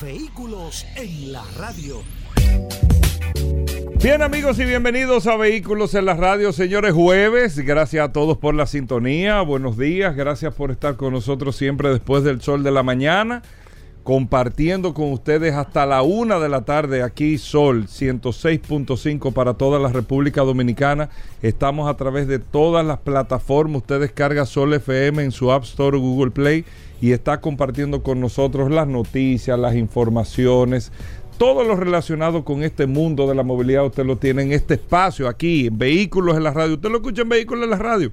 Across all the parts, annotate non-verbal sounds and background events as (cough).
Vehículos en la radio. Bien amigos y bienvenidos a Vehículos en la Radio, señores jueves. Gracias a todos por la sintonía. Buenos días, gracias por estar con nosotros siempre después del sol de la mañana, compartiendo con ustedes hasta la una de la tarde aquí Sol 106.5 para toda la República Dominicana. Estamos a través de todas las plataformas. Usted descarga Sol FM en su App Store o Google Play y está compartiendo con nosotros las noticias, las informaciones todo lo relacionado con este mundo de la movilidad usted lo tiene en este espacio aquí, Vehículos en la Radio. Usted lo escucha en Vehículos en la Radio.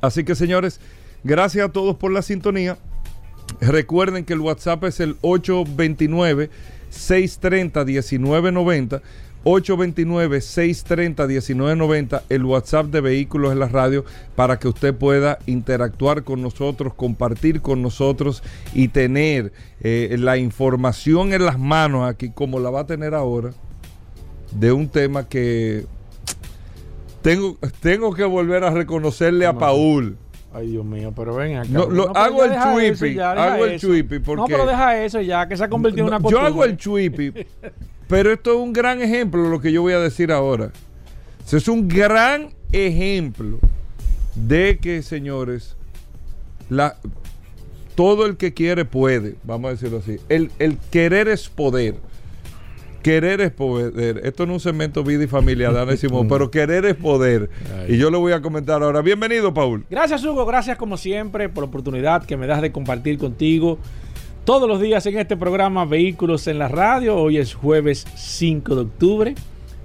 Así que señores, gracias a todos por la sintonía. Recuerden que el WhatsApp es el 829 630 1990. 829-630-1990, el WhatsApp de Vehículos en la Radio, para que usted pueda interactuar con nosotros, compartir con nosotros y tener eh, la información en las manos aquí, como la va a tener ahora, de un tema que tengo, tengo que volver a reconocerle a Paul. Ay, Dios mío, pero ven acá. No, lo, No, hago el chuipi, hago el chuipi porque... No, pero deja eso ya, que se ha convertido en una yo costumbre. hago el chuipi, pero esto es un gran ejemplo lo que yo voy a decir ahora. Eso es un gran ejemplo de que, señores, la, todo el que quiere puede, vamos a decirlo así. El, el querer es poder. Querer es poder. Esto no es un segmento vida y familia, Dana Simón, pero querer es poder. Y yo le voy a comentar ahora. Bienvenido, Paul. Gracias, Hugo. Gracias, como siempre, por la oportunidad que me das de compartir contigo todos los días en este programa Vehículos en la Radio. Hoy es jueves 5 de octubre.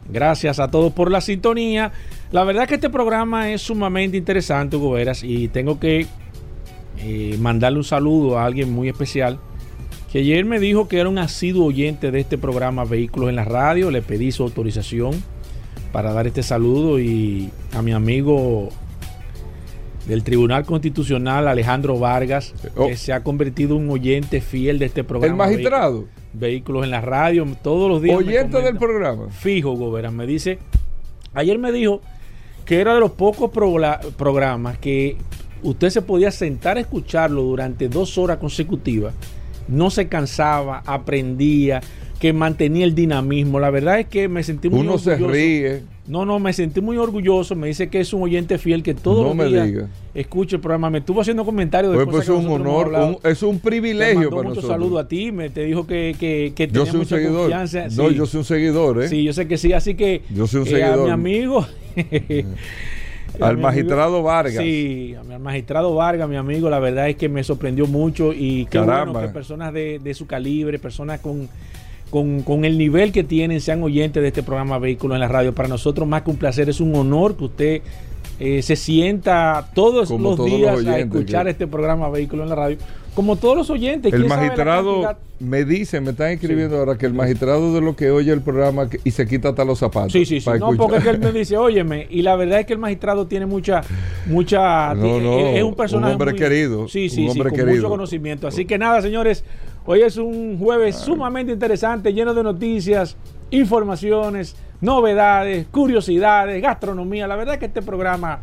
Gracias a todos por la sintonía. La verdad es que este programa es sumamente interesante, Hugo Veras, y tengo que eh, mandarle un saludo a alguien muy especial que ayer me dijo que era un asiduo oyente de este programa Vehículos en la Radio. Le pedí su autorización para dar este saludo y a mi amigo del Tribunal Constitucional, Alejandro Vargas, Oh. que se ha convertido en un oyente fiel de este programa. El magistrado, Vehículos en la Radio, todos los días. oyente del programa. Fijo, Gobernador. Me dice, ayer me dijo que era de los pocos programas que usted se podía sentar a escucharlo durante dos horas consecutivas. No se cansaba, aprendía, que mantenía el dinamismo. La verdad es que me sentí muy Uno se orgulloso. ríe. No, no, me sentí muy orgulloso. Me dice que es un oyente fiel que todos No los me días diga. escucha el programa. Me estuvo haciendo comentarios de Pues, cosas pues que es un honor, un- es un privilegio mandó para muchos nosotros. saludos a ti. Me te dijo que, que, que Yo tenía soy un mucha seguidor. confianza. No, Sí. yo soy un seguidor, ¿eh? Sí, yo sé que sí, así que Yo soy un eh, seguidor. a mi amigo (laughs) Al magistrado Vargas. Sí, al magistrado Vargas, mi amigo, la verdad es que me sorprendió mucho y qué Caramba. bueno que personas de, de su calibre, personas con, con, con el nivel que tienen, sean oyentes de este programa Vehículos en la Radio. Para nosotros más que un placer, es un honor que usted eh, se sienta todos Como los todos los días a escuchar este programa Vehículos en la Radio, como todos los oyentes. El ¿quién sabe la magistrado me dice, me están escribiendo ahora que el magistrado de lo que oye el programa y se quita hasta los zapatos. Sí, sí, sí. No, escuchar. porque es que él me (laughs) dice, óyeme, y la verdad es que el magistrado tiene mucha, mucha, No, no, es un personaje un hombre muy- querido, sí, un sí, sí, hombre con querido. mucho conocimiento. Así que nada, señores, hoy es un jueves sumamente interesante, lleno de noticias, informaciones, novedades, curiosidades, gastronomía. La verdad es que este programa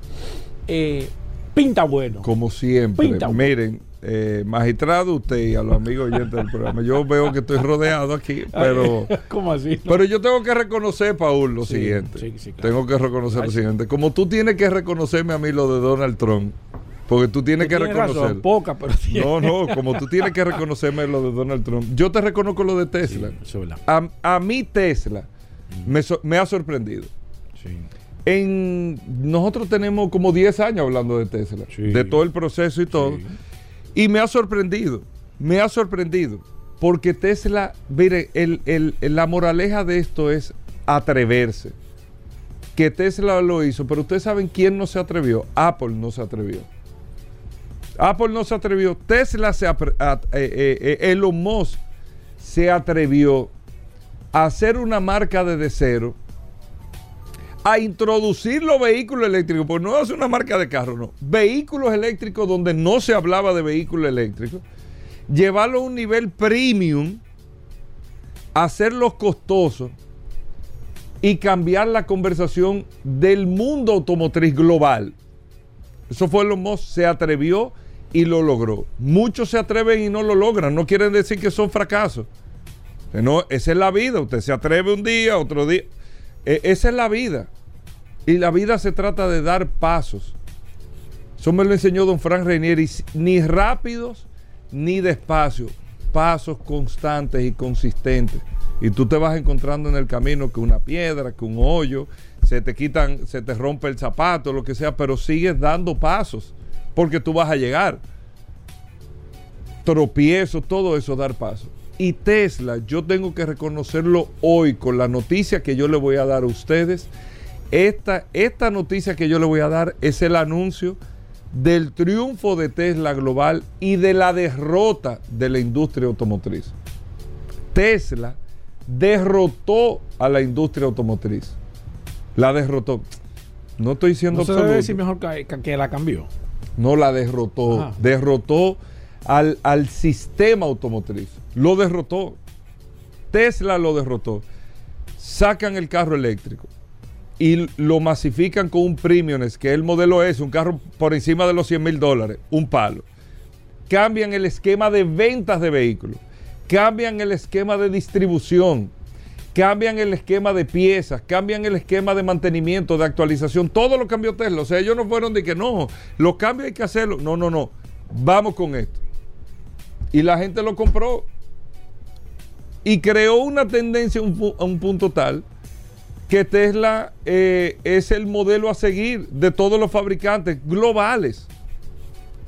eh, pinta bueno. Como siempre. Pinta. Miren, eh, magistrado, usted y a los amigos oyentes del programa. Yo veo que estoy rodeado aquí, pero. (laughs) ¿Cómo así? no? Pero yo tengo que reconocer, Paul, lo Sí, siguiente. sí, sí, claro. Tengo que reconocer lo Ay, siguiente. Como tú tienes que reconocerme a mí lo de Donald Trump, porque tú tienes que reconocer. poca, pero tiene- No, no, como tú tienes que reconocerme lo de Donald Trump. Yo te reconozco lo de Tesla. Sí. A, a mí Tesla me, so- me ha sorprendido. Sí. En, nosotros tenemos como 10 años hablando de Tesla, Sí. de todo el proceso y todo. Sí. Y me ha sorprendido, me ha sorprendido. Porque Tesla, mire, el- el- la moraleja de esto es atreverse. Que Tesla lo hizo, pero ustedes saben quién no se atrevió. Apple no se atrevió. Apple no se atrevió. Tesla se apre- a- eh, eh, eh, Elon Musk se atrevió a hacer una marca desde cero, a introducir los vehículos eléctricos, pues no es una marca de carro, no, vehículos eléctricos donde no se hablaba de vehículos eléctricos, llevarlo a un nivel premium, hacerlos costosos y cambiar la conversación del mundo automotriz global. Eso fue lo más, se atrevió y lo logró. Muchos se atreven y no lo logran, no quieren decir que son fracasos. No, esa es la vida, usted se atreve un día, otro día. E, esa es la vida. Y la vida se trata de dar pasos. Eso me lo enseñó don Frank Reinieri, ni rápidos ni despacio, pasos constantes y consistentes. Y tú te vas encontrando en el camino que una piedra, que un hoyo, se te quitan, se te rompe el zapato, lo que sea, pero sigues dando pasos porque tú vas a llegar. Tropiezo, todo eso, dar pasos. Y Tesla, yo tengo que reconocerlo hoy con la noticia que yo le voy a dar a ustedes. Esta, esta noticia que yo le voy a dar es el anuncio del triunfo de Tesla global y de la derrota de la industria automotriz. Tesla derrotó a la industria automotriz. La derrotó. No estoy diciendo no se debe decir mejor que, que, la cambió. No la derrotó. Ajá. Derrotó al, al sistema automotriz. Lo derrotó. Tesla lo derrotó. Sacan el carro eléctrico y lo masifican con un premium, que es el modelo S, un carro por encima de los 100 mil dólares, un palo. Cambian el esquema de ventas de vehículos, cambian el esquema de distribución, cambian el esquema de piezas, cambian el esquema de mantenimiento, de actualización, todo lo cambió Tesla. O sea, ellos no fueron de que no, los cambios hay que hacerlo. No, no, no. Vamos con esto. Y la gente lo compró. Y creó una tendencia a un, punto tal que Tesla eh, es el modelo a seguir de todos los fabricantes globales.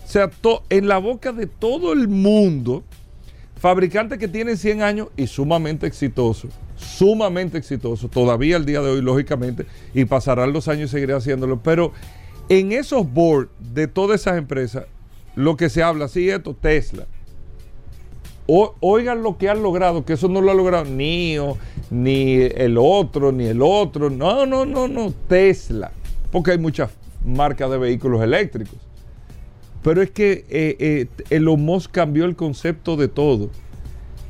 O sea, en la boca de todo el mundo, fabricantes que tienen 100 años y sumamente exitosos, sumamente exitosos, todavía al día de hoy, lógicamente, y pasarán los años y seguiré haciéndolo. Pero en esos boards de todas esas empresas, lo que se habla, sí, esto, Tesla, oigan lo que han logrado, que eso no lo ha logrado ni, ni el otro, ni el otro. No, no, no, no. Tesla. Porque hay muchas marcas de vehículos eléctricos. Pero es que eh, eh, Elon Musk cambió el concepto de todo.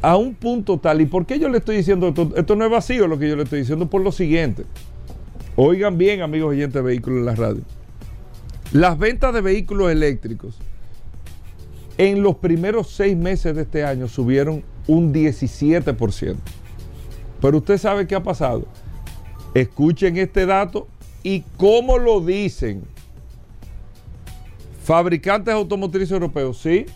A un punto tal. ¿Y por qué yo le estoy diciendo esto? Esto no es vacío lo que yo le estoy diciendo por lo siguiente. Oigan bien, amigos oyentes de vehículos en la radio. Las ventas de vehículos eléctricos en los primeros seis meses de este año subieron un 17%. Pero usted sabe qué ha pasado. Escuchen este dato y cómo lo dicen. Fabricantes automotrices europeos, sí.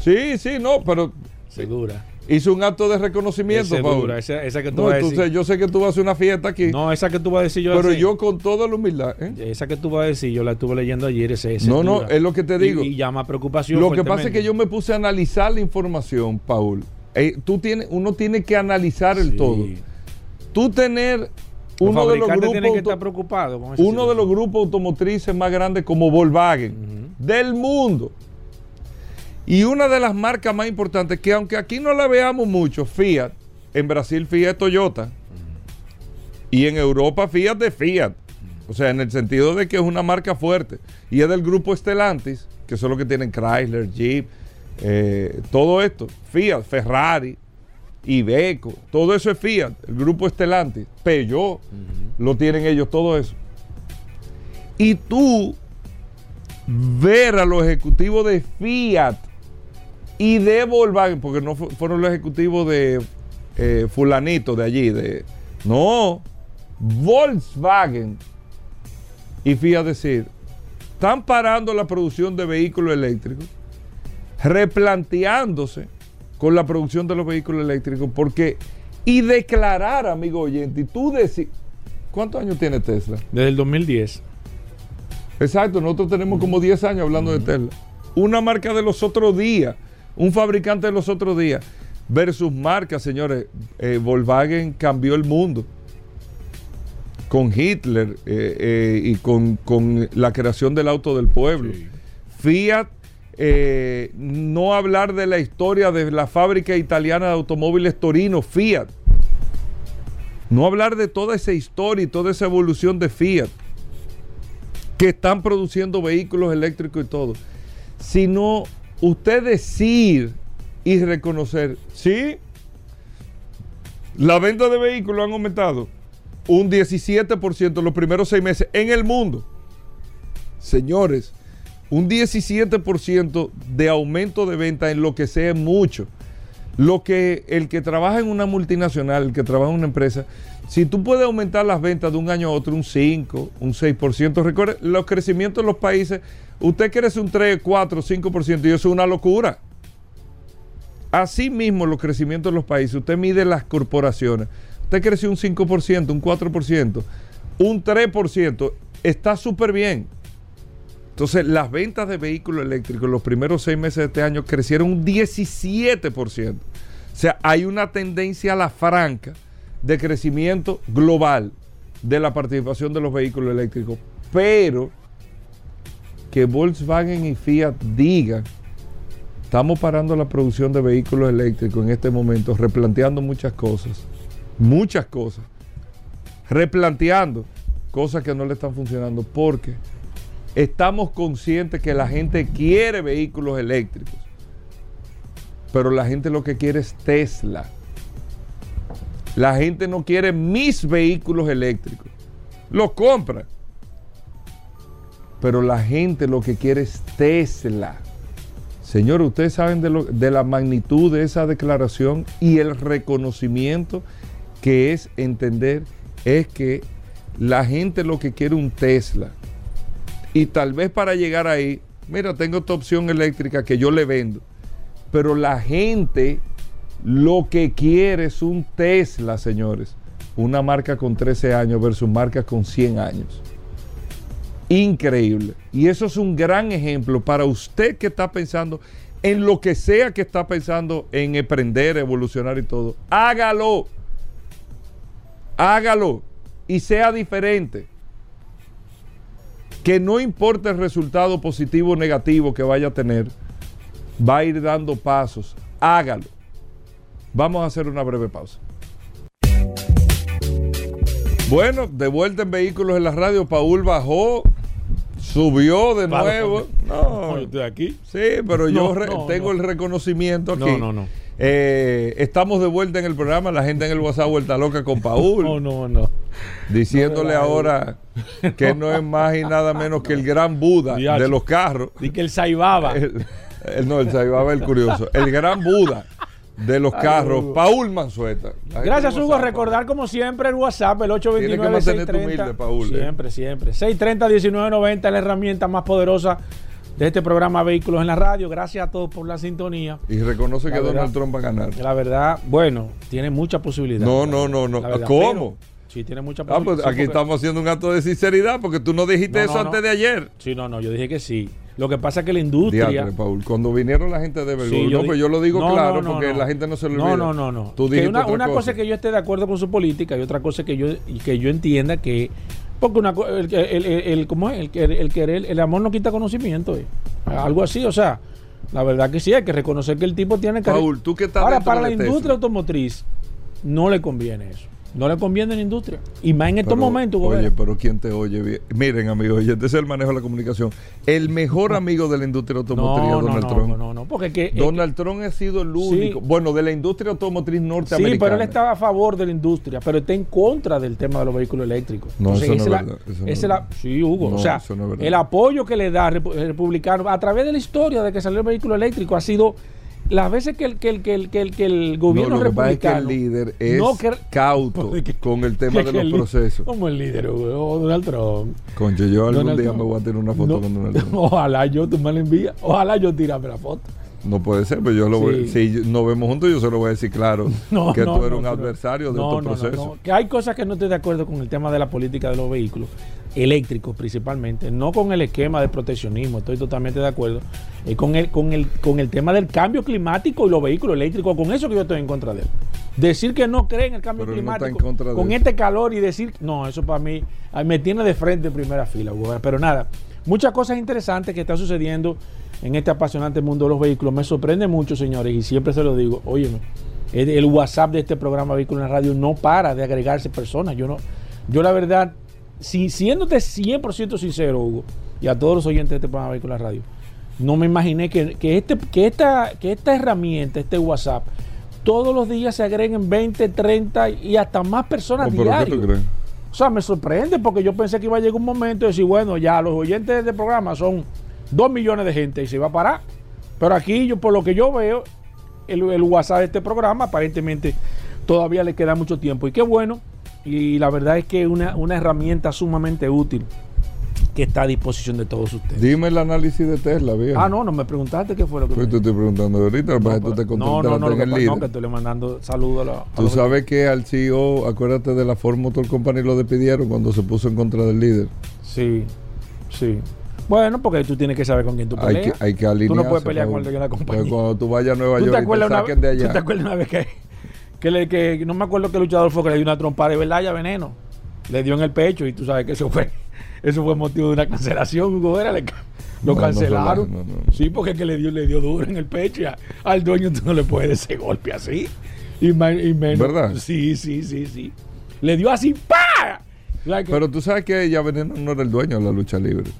Sí, sí, no, pero. Segura hizo un acto de reconocimiento, Paul. Esa, esa, que tú no, vas a decir. yo sé que tú vas a hacer una fiesta aquí. No, esa que tú vas a decir yo Pero yo con toda la humildad. ¿eh? Esa que tú vas a decir, yo la estuve leyendo ayer. Ese, ese no, no, es lo que te digo. Y, y llama preocupación. Lo que pasa es que yo me puse a analizar la información, Paul. Eh, tú tienes, uno tiene que analizar el sí. todo. Tú tener uno de los grupos que estar preocupado con uno de los grupos automotrices más grandes como Volkswagen uh -huh. del mundo y una de las marcas más importantes, que aunque aquí no la veamos mucho, Fiat, en Brasil Fiat es Toyota. Y en Europa Fiat de Fiat. O sea, en el sentido de que es una marca fuerte. Y es del grupo Stellantis, que son los que tienen Chrysler, Jeep, eh, todo esto. Fiat, Ferrari, Iveco, todo eso es Fiat, el grupo Stellantis. Peugeot, uh -huh. lo tienen ellos, todo eso. Y tú ver a los ejecutivos de Fiat y de Volkswagen, porque no fueron los ejecutivos de eh, fulanito de allí, de no, Volkswagen y Fiat decir, están parando la producción de vehículos eléctricos, replanteándose con la producción de los vehículos eléctricos, porque y declarar, amigo oyente, y tú decir, ¿cuántos años tiene Tesla? Desde el 2010. Exacto, nosotros tenemos como 10 años hablando uh -huh. de Tesla. Una marca de los otros días un fabricante de los otros días versus marcas, señores. Eh, Volkswagen cambió el mundo con Hitler eh, eh, y con, con, la creación del auto del pueblo. Sí. Fiat eh, no hablar de la historia de la fábrica italiana de automóviles Torino, Fiat. No hablar de toda esa historia y toda esa evolución de Fiat, que están produciendo vehículos eléctricos y todo. Sino usted decir y reconocer, sí, la venta de vehículos han aumentado un 17% en los primeros seis meses en el mundo. Señores, un 17% de aumento de venta en lo que sea mucho. Lo que el que trabaja en una multinacional, el que trabaja en una empresa, si tú puedes aumentar las ventas de un año a otro un 5, un 6%, recuerde, los crecimientos de los países, usted crece un 3, 4, 5% y eso es una locura. Así mismo los crecimientos de los países, usted mide las corporaciones, usted creció un 5%, un 4%, un 3%, está súper bien. Entonces, las ventas de vehículos eléctricos en los primeros seis meses de este año crecieron un 17%. O sea, hay una tendencia a la franca de crecimiento global de la participación de los vehículos eléctricos. Pero que Volkswagen y Fiat digan, estamos parando la producción de vehículos eléctricos en este momento, replanteando muchas cosas, muchas cosas, replanteando cosas que no le están funcionando, porque Estamos conscientes que la gente quiere vehículos eléctricos, pero la gente lo que quiere es Tesla. La gente no quiere mis vehículos eléctricos. Los compra. Pero la gente lo que quiere es Tesla. Señor, ustedes saben de, la magnitud de esa declaración y el reconocimiento que es entender es que la gente lo que quiere un Tesla. Y tal vez para llegar ahí, mira, tengo esta opción eléctrica que yo le vendo. Pero la gente lo que quiere es un Tesla, señores. Una marca con 13 años versus marca con 100 años. Increíble. Y eso es un gran ejemplo para usted que está pensando en lo que sea que está pensando en emprender, evolucionar y todo. Hágalo. Hágalo. Y sea diferente que no importa el resultado positivo o negativo que vaya a tener, va a ir dando pasos. Hágalo. Vamos a hacer una breve pausa. Bueno, de vuelta en Vehículos en la Radio, Paul bajó, subió de nuevo. No, yo estoy aquí. Sí, pero yo tengo el reconocimiento aquí. No, no, no. Eh, estamos de vuelta en el programa, la gente en el WhatsApp vuelta loca con Paul. (laughs) No, no, no. Diciéndole ahora (laughs) que no es más y nada menos que el gran Buda de los carros. Y que el Saibaba. (laughs) no, el Saibaba es el curioso. El gran Buda de los carros, Paul Manzueta. Gracias, Hugo. Recordar, como siempre, el WhatsApp, el 829 630 Paul, ¿eh? Siempre, siempre. 630-1990 es la herramienta más poderosa de este programa Vehículos en la Radio. Gracias a todos por la sintonía. Y reconoce que Donald Trump va a ganar. La verdad, bueno, tiene mucha posibilidad. No, no, no, no. ¿Cómo? Sí, tiene mucha ah, pues aquí estamos haciendo un acto de sinceridad porque tú no dijiste eso antes de ayer. Sí, no, no, yo dije que sí. Lo que pasa es que la industria. Paul, cuando vinieron la gente de Belgorod, no, pues yo lo digo claro porque la gente no se lo olvida. No, no, no, no. una, una cosa. es que yo esté de acuerdo con su política y otra cosa es que yo, que yo entienda que porque una, el, el, el, ¿cómo es? El, el, el, amor no quita conocimiento. Eh. Algo así, o sea, la verdad que sí, hay que reconocer que el tipo tiene que... Paul, tú que estás Ahora, para la industria automotriz, no le conviene eso. No le conviene a la industria. Y más en estos momentos. Oye, pero ¿quién te oye bien? Miren, amigos, este es el manejo de la comunicación. El mejor amigo de la industria automotriz es Donald Trump. No, no, no. Porque que, Donald Trump ha sido el único. Bueno, de la industria automotriz norteamericana. Sí, pero él estaba a favor de la industria, pero está en contra del tema de los vehículos eléctricos. No, eso no es verdad. es la, sí, Hugo. o sea, el apoyo que le da el republicano a través de la historia de que salió el vehículo eléctrico ha sido las veces que el, que el, que el, que el, que el gobierno no, lo republicano. Que el líder es cauto (laughs) con el tema de los procesos. Como el líder, o Donald Trump. Concho, yo algún día me voy a tener una foto con Donald (laughs) Trump. Ojalá yo, tú me la envías. Ojalá yo tirame la foto. No puede ser, pero yo lo voy, si nos vemos juntos, yo se lo voy a decir claro (laughs) que tú eres un adversario de estos procesos. Que hay cosas que no estoy de acuerdo con el tema de la política de los vehículos eléctricos principalmente, no con el esquema de proteccionismo, estoy totalmente de acuerdo, eh, con, el, con, el, con el tema del cambio climático y los vehículos eléctricos, con eso que yo estoy en contra de él. Decir que no cree en el cambio climático con este calor y decir, no, eso para mí me tiene de frente en primera fila, pero nada. Muchas cosas interesantes que están sucediendo en este apasionante mundo de los vehículos. Me sorprende mucho, señores, y siempre se lo digo, óyeme, el, WhatsApp de este programa Vehículos en la Radio no para de agregarse personas. Yo no, yo la verdad, si, siéndote 100% sincero, Hugo, y a todos los oyentes de este programa Vehículos en la Radio, no me imaginé que, que, este, que, esta, que esta herramienta, este WhatsApp, todos los días se agreguen 20, 30 y hasta más personas ¿pero qué diarias. tú crees? O sea, me sorprende porque yo pensé que iba a llegar un momento y decir, bueno, ya los oyentes del programa son 2 millones de gente y se va a parar. Pero aquí, yo por lo que yo veo, el, el WhatsApp de este programa aparentemente todavía le queda mucho tiempo. Y qué bueno. Y la verdad es que es una, una herramienta sumamente útil que está a disposición de todos ustedes. Dime el análisis de Tesla, viejo. Ah, no, no me preguntaste qué fue lo que Pues te estoy preguntando ahorita, para que tú te no, no, no, lo que no, que estoy le mandando saludos a la- a Tú sabes que al CEO, acuérdate de la Ford Motor Company, lo despidieron cuando se puso en contra del líder. Sí, sí. Bueno, porque tú tienes que saber con quién tú Hay peleas. que, hay que alinearse. Tú no puedes pelear con el de la Porque compañía. Cuando tú vayas a Nueva ¿Tú York te, y te acuerdas una, saquen de ¿Tú te acuerdas una vez que, que, le, que no me acuerdo qué luchador fue que le dio una trompada de verdad ya veneno? Le dio en el pecho y tú sabes que eso fue eso fue motivo de una cancelación. Hugo Vera, le ca- lo No, cancelaron. relaja, no, no. Sí, porque es que le dio, le dio duro en el pecho al dueño tú no le puedes ese golpe así. Y, ma- y menos. ¿Verdad? Sí, sí, sí, sí. Le dio así, ¡pa! Like- Pero tú sabes que ya Veneno no era el dueño de la lucha libre.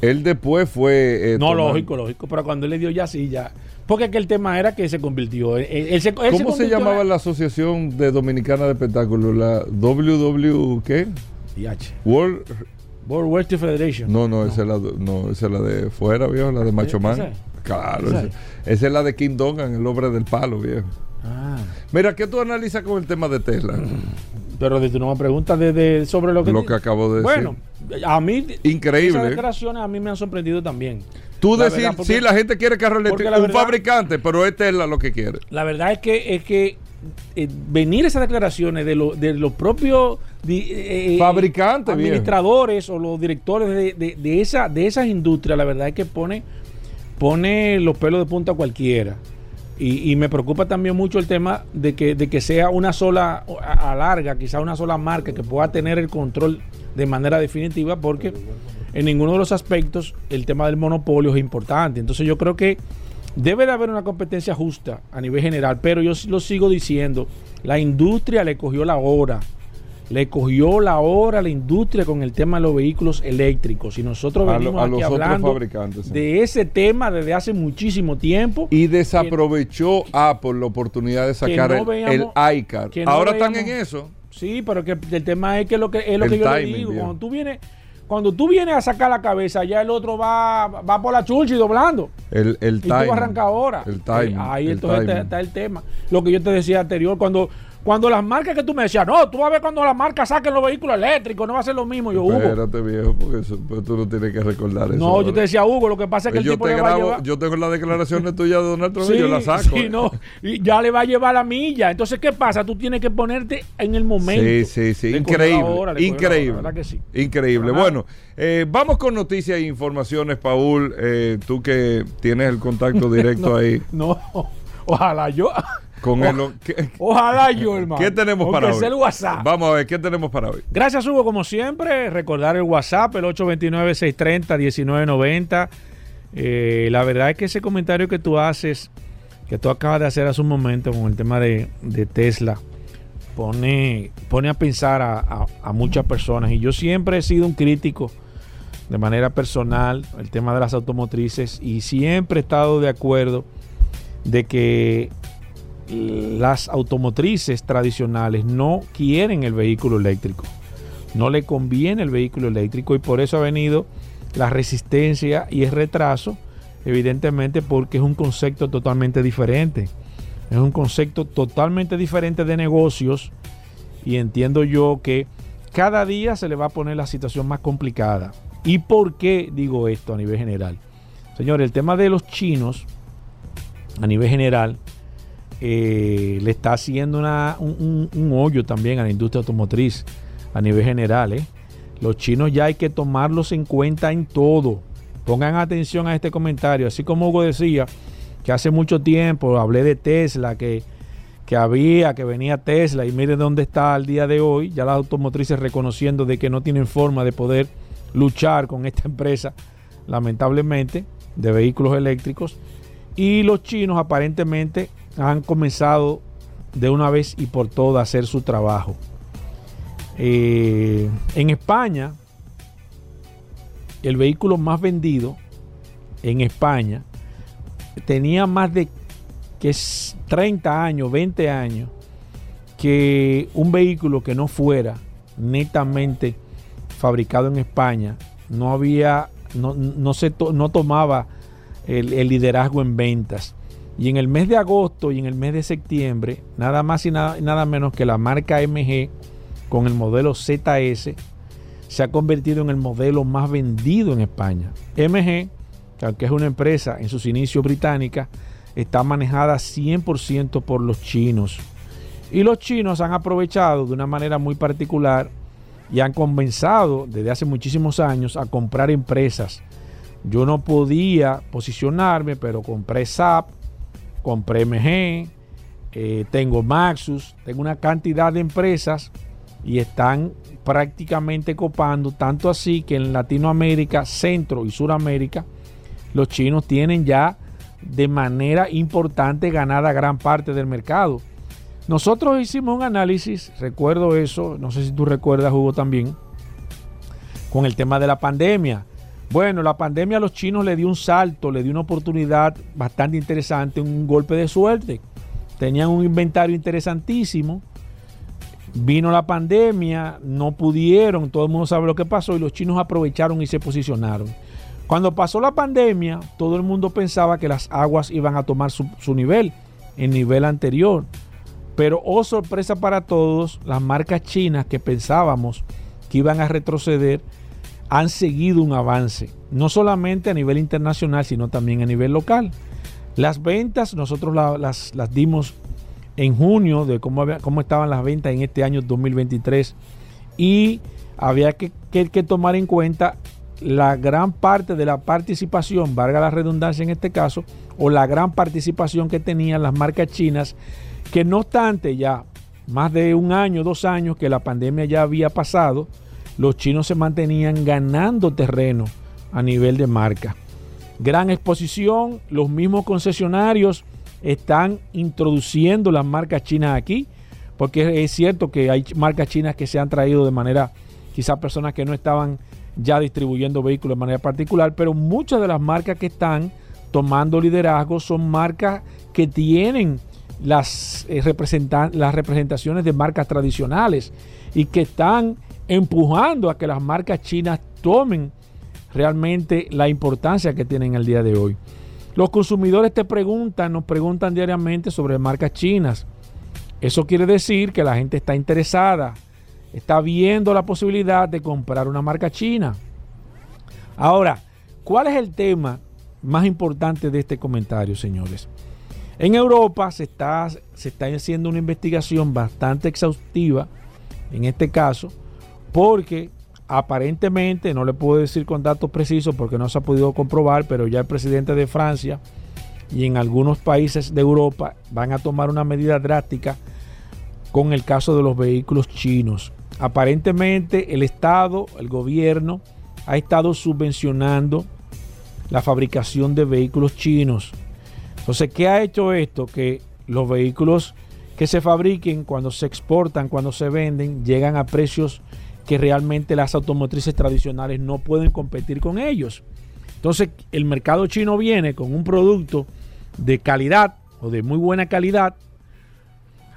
Él después fue. eh, no, tomando- lógico, lógico. Pero cuando él le dio ya sí, ya. Porque que el tema era que se convirtió. él- él se- él ¿Cómo se, convirtió llamaba en- la Asociación de Dominicana de Espectáculos? La WW, ¿qué? DH. World. World Wrestling Federation. No, no, esa es la, no, esa es la de fuera, viejo, la de Macho ¿Esa Man. Claro, ¿Esa esa, es? la de King Dongan, el hombre del palo, viejo. Ah. Mira, ¿qué tú analizas con el tema de Tesla? Pero de tú no me preguntas de, de- sobre lo que. Lo que acabo de Bueno, a mí. Increíble. Esas declaraciones a mí me han sorprendido también. Tú La decir, verdad, porque- sí, la gente quiere carro eléctrico, un verdad- fabricante, pero es Tesla lo que quiere. La verdad es que es que eh, venir esas declaraciones de, lo- de los propios di- eh, Fabricantes, viejo. administradores o los directores de, de- de esa, de esas industrias, la verdad es que pone, pone los pelos de punta a cualquiera. Y, y me preocupa también mucho el tema de que, de que sea una sola, a, a larga, quizá una sola marca que pueda tener el control de manera definitiva, porque en ninguno de los aspectos el tema del monopolio es importante. Entonces yo creo que debe de haber una competencia justa a nivel general, pero yo lo sigo diciendo, la industria le cogió la hora. Le cogió la hora a la industria con el tema de los vehículos eléctricos. Y nosotros A lo- venimos a aquí los hablando fabricantes, sí. de ese tema desde hace muchísimo tiempo. Y desaprovechó Apple la oportunidad de sacar no el, veamos- el iCar. que no Ahora están en eso. Sí, pero que el tema es que lo que es lo El que yo le timing, digo. viejo. Cuando tú vienes, cuando tú vienes a sacar la cabeza, ya el otro va, va por la chulcha y doblando. El, el Y tú timing. arrancas ahora. El timing. Ahí el entonces timing. está, está el tema. Lo que yo te decía anterior, cuando, cuando las marcas que tú me decías, no, tú vas a ver cuando las marcas saquen los vehículos eléctricos, no va a ser lo mismo. Yo, Hugo. Espérate, viejo, porque eso- pues tú no tienes que recordar eso. No, yo te decía, Hugo, lo que pasa es que Pues el yo tipo te le va a grabo, llevar. yo tengo las declaraciones tuyas de Donald Trump Sí, y yo las saco. sí, no, y ya le va a llevar la milla. Entonces, ¿qué pasa? Tú tienes que ponerte en el momento. Sí, sí, sí, increíble, hora, hora, increíble, la verdad que sí. increíble. Ajá. Bueno, eh, vamos con noticias e informaciones, Paul. Eh, tú que tienes el contacto (laughs) directo No, ahí No, ojalá yo. Con o- el. ¿qué, Ojalá yo, (laughs) hermano. qué tenemos para hoy? el WhatsApp. Vamos a ver qué tenemos para hoy. Gracias, Hugo, como siempre. Recordar el WhatsApp, el 829-630-1990. Eh, la verdad es que ese comentario que tú haces, que tú acabas de hacer hace un momento con el tema de, de Tesla, pone, pone a pensar a, a- a muchas personas. Y yo siempre he sido un crítico de manera personal el tema de las automotrices y siempre he estado de acuerdo de que las automotrices tradicionales no quieren el vehículo eléctrico. No le conviene el vehículo eléctrico y por eso ha venido la resistencia y el retraso, evidentemente porque es un concepto totalmente diferente. Es un concepto totalmente diferente de negocios y entiendo yo que cada día se le va a poner la situación más complicada. ¿Y por qué digo esto a nivel general? Señores, el tema de los chinos a nivel general eh, le está haciendo una- un, hoyo también a la industria automotriz a nivel general. ¿eh? Los chinos ya hay que tomarlos en cuenta en todo. Pongan atención a este comentario. Así como Hugo decía que hace mucho tiempo hablé de Tesla, que, que había, que venía Tesla y miren dónde está al día de hoy. Ya las automotrices reconociendo de que no tienen forma de poder luchar con esta (laughs) empresa lamentablemente, de vehículos eléctricos. Y los chinos aparentemente han comenzado de una vez y por todas a hacer su trabajo. Eh, en España, el vehículo más vendido en España tenía más de que 30 años, 20 años, que un vehículo que no fuera netamente fabricado en España no había, no, se no tomaba el, liderazgo en ventas. Y en el mes de agosto y en el mes de septiembre, nada más y nada, nada menos que la marca MG con el modelo ZS se ha convertido en el modelo más vendido en España. MG, que aunque es una empresa en sus inicios británica, está manejada 100% por los chinos. Y los chinos han aprovechado de una manera muy particular y han comenzado desde hace muchísimos años a comprar empresas. Yo no podía posicionarme, pero compré SAP, compré MG, eh, tengo Maxus, tengo una cantidad de empresas y están prácticamente copando, tanto así que en Latinoamérica, Centro y Suramérica, los chinos tienen ya de manera importante ganada gran parte del mercado. Nosotros hicimos un análisis, recuerdo eso, no sé si tú recuerdas, Hugo, también, con el tema de la pandemia. Bueno, la pandemia a los chinos le dio un salto, le dio una oportunidad bastante interesante, un golpe de suerte. Tenían un inventario interesantísimo. Vino la pandemia, no pudieron, todo el mundo sabe lo que pasó y los chinos aprovecharon y se posicionaron. Cuando pasó la pandemia, todo el mundo pensaba que las aguas iban a tomar su, su nivel, el nivel anterior. Pero, oh sorpresa para todos, las marcas chinas que pensábamos que iban a retroceder han seguido un avance, no solamente a nivel internacional, sino también a nivel local. Las ventas, nosotros las, dimos en junio de cómo, cómo estaban las ventas en este año 2023 y había que, que tomar en cuenta la gran parte de la participación, valga la redundancia en este caso, o la gran participación que tenían las marcas chinas que no obstante ya más de un año, dos años que la pandemia ya había pasado, los chinos se mantenían ganando terreno a nivel de marca. Gran exposición, los mismos concesionarios están introduciendo las marcas chinas aquí, porque es cierto que hay marcas chinas que se han traído de manera, quizás personas que no estaban ya distribuyendo vehículos de manera particular, pero muchas de las marcas que están tomando liderazgo son marcas que tienen las, eh, las representaciones de marcas tradicionales y que están empujando a que las marcas chinas tomen realmente la importancia que tienen el día de hoy. Los consumidores te preguntan, nos preguntan diariamente sobre marcas chinas. Eso quiere decir que la gente está interesada, está viendo la posibilidad de comprar una marca china. Ahora, ¿cuál es el tema más importante de este comentario, señores? En Europa se está, se está haciendo una investigación bastante exhaustiva, en este caso, porque aparentemente, no le puedo decir con datos precisos porque no se ha podido comprobar, pero ya el presidente de Francia y en algunos países de Europa van a tomar una medida drástica con el caso de los vehículos chinos. Aparentemente el Estado, el gobierno, ha estado subvencionando la fabricación de vehículos chinos entonces, ¿qué ha hecho esto? Que los vehículos que se fabriquen, cuando se exportan, cuando se venden, llegan a precios que realmente las automotrices tradicionales no pueden competir con ellos. Entonces, el mercado chino viene con un producto de calidad o de muy buena calidad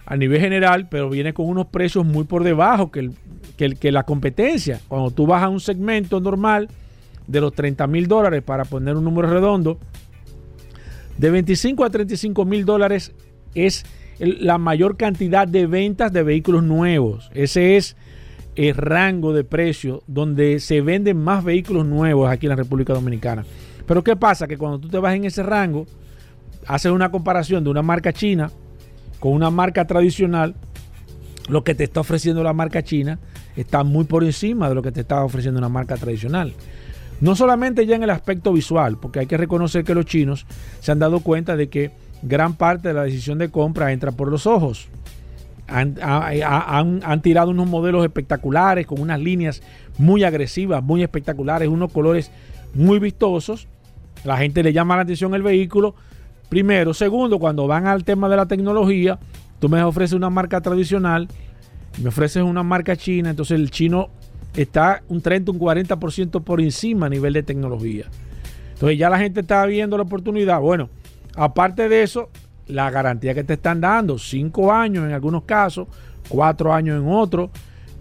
a nivel general, pero viene con unos precios muy por debajo que, el, que, la competencia. Cuando tú vas a un segmento normal de los 30 mil dólares, para poner un número redondo, de 25 a 35 mil dólares es la mayor cantidad de ventas de vehículos nuevos. Ese es el rango de precio donde se venden más vehículos nuevos aquí en la República Dominicana. Pero ¿qué pasa? Que cuando tú te vas en ese rango, haces una comparación de una marca china con una marca tradicional, lo que te está ofreciendo la marca china está muy por encima de lo que te está ofreciendo una marca tradicional. No solamente ya en el aspecto visual, porque hay que reconocer que los chinos se han dado cuenta de que gran parte de la decisión de compra entra por los ojos. Han, tirado unos modelos espectaculares, con unas líneas muy agresivas, muy espectaculares, unos colores muy vistosos. La gente le llama la atención el vehículo. Primero. Segundo, cuando van al tema de la tecnología, tú me ofreces una marca tradicional, me ofreces una marca china, entonces el chino está un 30, un 40% por encima a nivel de tecnología. Entonces ya la gente está viendo la oportunidad. Bueno, aparte de eso, la garantía que te están dando, 5 años en algunos casos, 4 años en otros,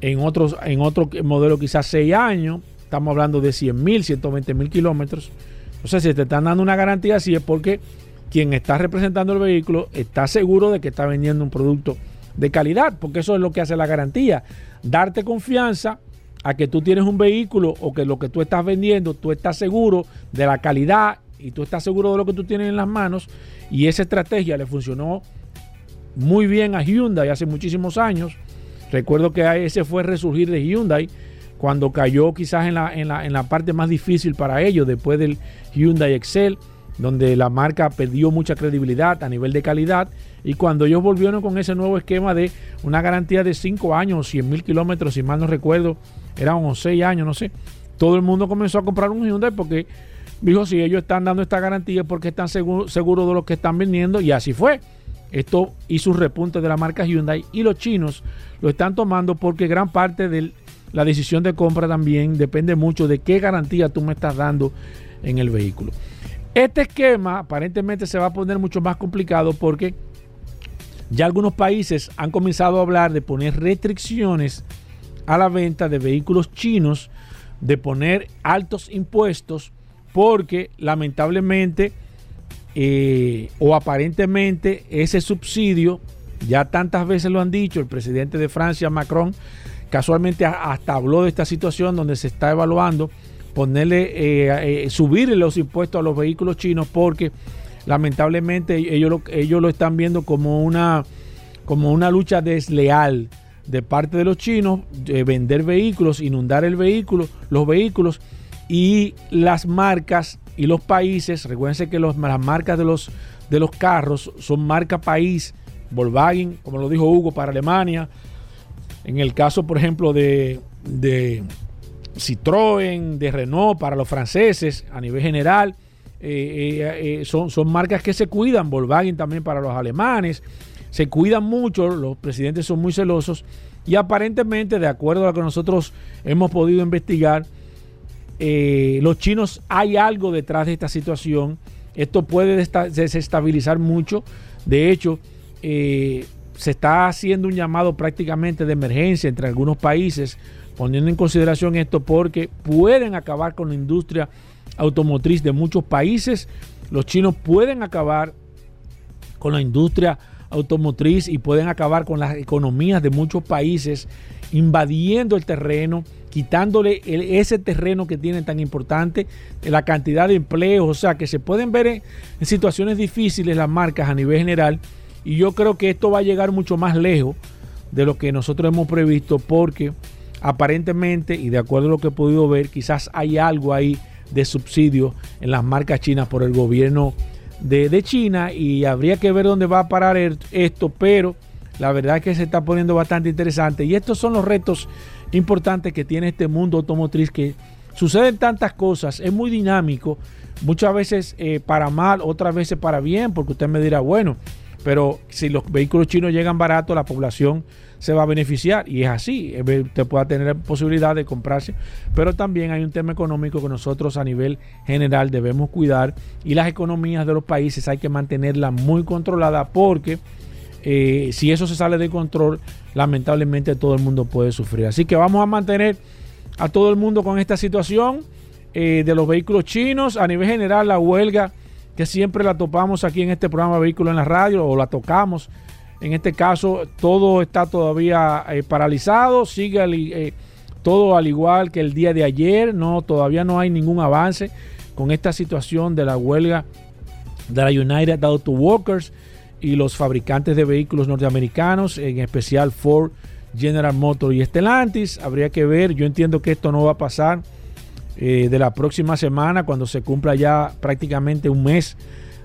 en otros, en otro modelo quizás 6 años, estamos hablando de 100 mil, 120 mil kilómetros. Entonces, si te están dando una garantía así es porque quien está representando el vehículo está seguro de que está vendiendo un producto de calidad, porque eso es lo que hace la garantía, darte confianza a que tú tienes un vehículo o que lo que tú estás vendiendo, tú estás seguro de la calidad y tú estás seguro de lo que tú tienes en las manos y esa estrategia le funcionó muy bien a Hyundai hace muchísimos años. Recuerdo que ese fue resurgir de Hyundai cuando cayó quizás en la, en la, en la parte más difícil para ellos después del Hyundai Excel donde la marca perdió mucha credibilidad a nivel de calidad y cuando ellos volvieron con ese nuevo esquema de una garantía de 5 años o 100 mil kilómetros, si mal no recuerdo, eran unos 6 años, no sé, todo el mundo comenzó a comprar un Hyundai porque dijo, si ellos están dando esta garantía porque están seguros de lo que están vendiendo y así fue. Esto hizo un repunte de la marca Hyundai y los chinos lo están tomando porque gran parte de la decisión de compra también depende mucho de qué garantía tú me estás dando en el vehículo. Este esquema aparentemente se va a poner mucho más complicado porque ya algunos países han comenzado a hablar de poner restricciones a la venta de vehículos chinos, de poner altos impuestos, porque lamentablemente eh, o aparentemente ese subsidio, ya tantas veces lo han dicho, el presidente de Francia, Macron, casualmente hasta habló de esta situación donde se está evaluando ponerle, eh, eh, subir los impuestos a los vehículos chinos porque lamentablemente ellos lo, ellos lo están viendo como una, como una lucha desleal de parte de los chinos, de vender vehículos, inundar el vehículo, los vehículos y las marcas y los países, recuérdense que las marcas de los, de los carros son marca país, Volkswagen, como lo dijo Hugo, para Alemania, en el caso, por ejemplo, de, de Citroën, de Renault para los franceses a nivel general. Eh, eh, eh, son, son marcas que se cuidan, Volkswagen también para los alemanes, se cuidan mucho, los presidentes son muy celosos. Y aparentemente, de acuerdo a lo que nosotros hemos podido investigar, los chinos hay algo detrás de esta situación, esto puede desestabilizar mucho, de hecho, se está haciendo un llamado prácticamente de emergencia entre algunos países poniendo en consideración esto porque pueden acabar con la industria automotriz de muchos países. Los chinos pueden acabar con la industria automotriz y pueden acabar con las economías de muchos países, invadiendo el terreno, quitándole ese terreno que tienen tan importante, la cantidad de empleos, o sea que se pueden ver en, en situaciones difíciles las marcas a nivel general. Y yo creo que esto va a llegar mucho más lejos de lo que nosotros hemos previsto porque aparentemente, y de acuerdo a lo que he podido ver, quizás hay algo ahí de subsidio en las marcas chinas por el gobierno de, China y habría que ver dónde va a parar esto, pero la verdad es que se está poniendo bastante interesante. Y estos son los retos importantes que tiene este mundo automotriz que suceden tantas cosas, es muy dinámico, muchas veces eh, para mal, otras veces para bien, porque usted me dirá, bueno, pero si los vehículos chinos llegan baratos, la población se va a beneficiar y es así, usted pueda tener posibilidad de comprarse, pero también hay un tema económico que nosotros a nivel general debemos cuidar y las economías de los países hay que mantenerlas muy controladas porque eh, si eso se sale de control, lamentablemente todo el mundo puede sufrir. Así que vamos a mantener a todo el mundo con esta situación eh, de los vehículos chinos. A nivel general, la huelga que siempre la topamos aquí en este programa Vehículos en la Radio o la tocamos en este caso, todo está todavía eh, paralizado, sigue todo al igual que el día de ayer. No, todavía no hay ningún avance con esta situación de la huelga de la United Auto Workers y los fabricantes de vehículos norteamericanos, en especial Ford, General Motors y Stellantis. Habría que ver, yo entiendo que esto no va a pasar eh, de la próxima semana cuando se cumpla ya prácticamente un mes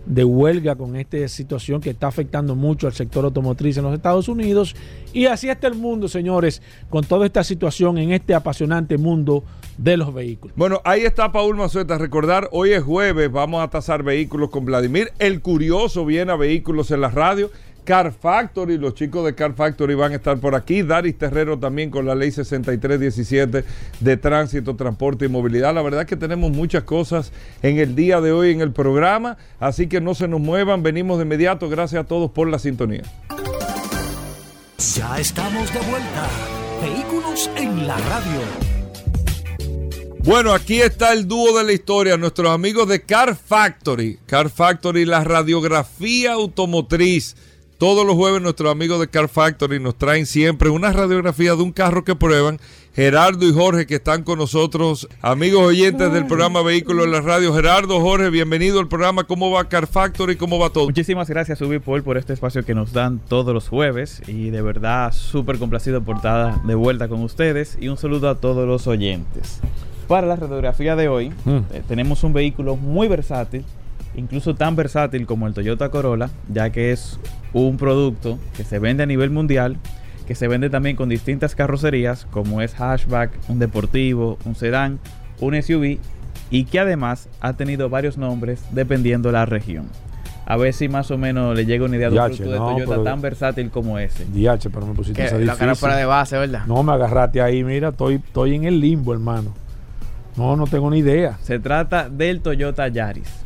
de huelga con esta situación que está afectando mucho al sector automotriz en los Estados Unidos. Y así está el mundo, señores, con toda esta situación en este apasionante mundo de los vehículos. Bueno, ahí está Paul Mazueta. Recordar, hoy es jueves, vamos a tasar vehículos con Vladimir. El curioso viene a vehículos en la radio. Car Factory, los chicos de Car Factory van a estar por aquí. Daris Terrero también con la ley 6317 de tránsito, transporte y movilidad. La verdad es que tenemos muchas cosas en el día de hoy en el programa, así que no se nos muevan. Venimos de inmediato. Gracias a todos por la sintonía. Ya estamos de vuelta. Vehículos en la radio. Bueno, aquí está el dúo de la historia, nuestros amigos de Car Factory. Car Factory, la radiografía automotriz. Todos los jueves nuestros amigos de Car Factory nos traen siempre una radiografía de un carro que prueban. Gerardo y Jorge que están con nosotros, amigos oyentes del programa Vehículos en la Radio. Gerardo, Jorge, bienvenido al programa. ¿Cómo va Car Factory? ¿Cómo va todo? Muchísimas gracias, Ubi Paul, por este espacio que nos dan todos los jueves. Y de verdad, súper complacido por estar de vuelta con ustedes. Y un saludo a todos los oyentes. Para la radiografía de hoy, Mm. eh, tenemos un vehículo muy versátil, incluso tan versátil como el Toyota Corolla, ya que es un producto que se vende a nivel mundial, que se vende también con distintas carrocerías, como es hatchback, un deportivo, un sedán, un SUV, y que además ha tenido varios nombres dependiendo la región. A ver si más o menos le llega una idea de un producto de no, Toyota pero- tan versátil como ese. DH, pero me pusiste esa la cara fuera de base, ¿verdad? No me agarraste ahí, mira, estoy, estoy en el limbo, hermano. No, no tengo ni idea. Se trata del Toyota Yaris.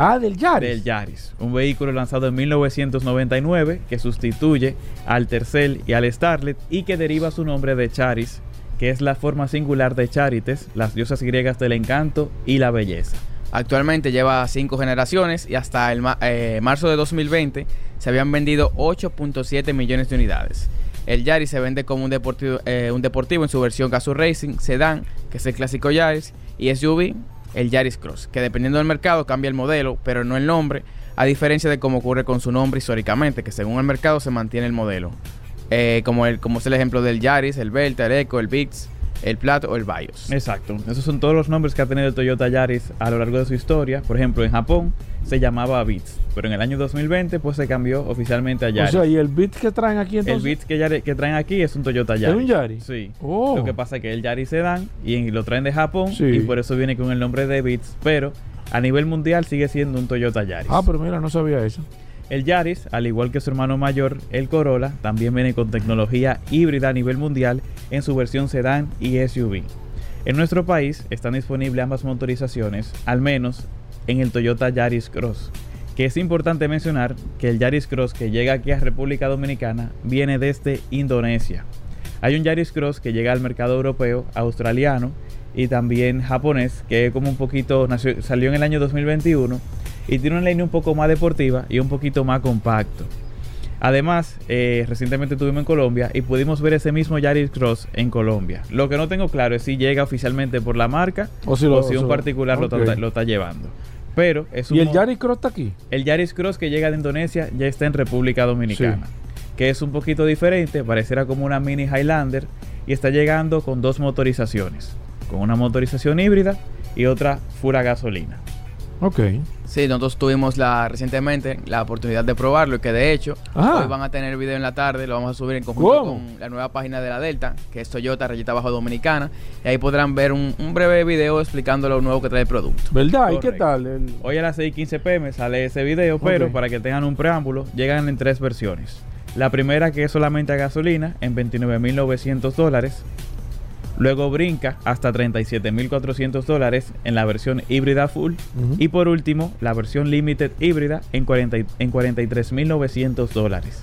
Ah, del Yaris. Del Yaris, un vehículo lanzado en 1999 que sustituye al Tercel y al Starlet y que deriva su nombre de Charis, que es la forma singular de Charites, las diosas griegas del encanto y la belleza. Actualmente lleva cinco generaciones y hasta el ma- eh, marzo de 2020 se habían vendido 8.7 millones de unidades. El Yaris se vende como un deportivo, eh, un deportivo en su versión Gazoo Racing, Sedan, que es el clásico Yaris, y SUV, el Yaris Cross, que dependiendo del mercado cambia el modelo, pero no el nombre, a diferencia de como ocurre con su nombre históricamente, que según el mercado se mantiene el modelo. Eh, como, el, como es el ejemplo del Yaris, el Belta, el Eco, el Bix, el Plato o el Bios. Exacto, esos son todos los nombres que ha tenido el Toyota Yaris a lo largo de su historia. Por ejemplo, en Japón se llamaba Beats, pero en el año 2020 pues se cambió oficialmente a O Yaris. sea, y el beat que traen aquí el entonces. Beats que, Yaris- que traen aquí es un Toyota ¿Es Yaris. un Yaris? Sí. Oh. Lo que pasa es que el Yaris se dan y lo traen de Japón Sí. y por eso viene con el nombre de Beats, pero a nivel mundial sigue siendo un Toyota Yaris. Ah, pero mira, no sabía eso. El Yaris, al igual que su hermano mayor, el Corolla, también viene con tecnología híbrida a nivel mundial en su versión sedán y SUV. En nuestro país están disponibles ambas motorizaciones, al menos en el Toyota Yaris Cross, que es importante mencionar que el Yaris Cross que llega aquí a República Dominicana viene desde Indonesia. Hay un Yaris Cross que llega al mercado europeo, australiano y también japonés, que como un poquito nació- salió en el año 2021 y tiene una línea un poco más deportiva y un poquito más compacto. Además, eh, recientemente estuvimos en Colombia y pudimos ver ese mismo Yaris Cross en Colombia. Lo que no tengo claro es si llega oficialmente por la marca O o si un particular lo, está, lo está llevando. Pero es un ¿Y el Yaris Cross está aquí? el Yaris Cross que llega de Indonesia ya está en República Dominicana. Que es un poquito diferente, pareciera como una mini Highlander y está llegando con dos motorizaciones. Con una motorización híbrida y otra pura gasolina. Ok. Sí, nosotros tuvimos la, recientemente la oportunidad de probarlo y que de hecho Ah. hoy van a tener video en la tarde, lo vamos a subir en conjunto ¿Cómo? con la nueva página de la Delta, que es Toyota Rayita Bajo Dominicana, y ahí podrán ver un, un breve video explicando lo nuevo que trae el producto. ¿Verdad? ¿Y qué tal? El- Hoy a las 6:15 pm sale ese video, pero para que tengan un preámbulo, llegan en tres versiones. La primera que es solamente a gasolina en 29.900 dólares. Luego brinca hasta 37.400 dólares en la versión híbrida full. Y por último, la versión limited híbrida en, 40 y- en 43.900 dólares.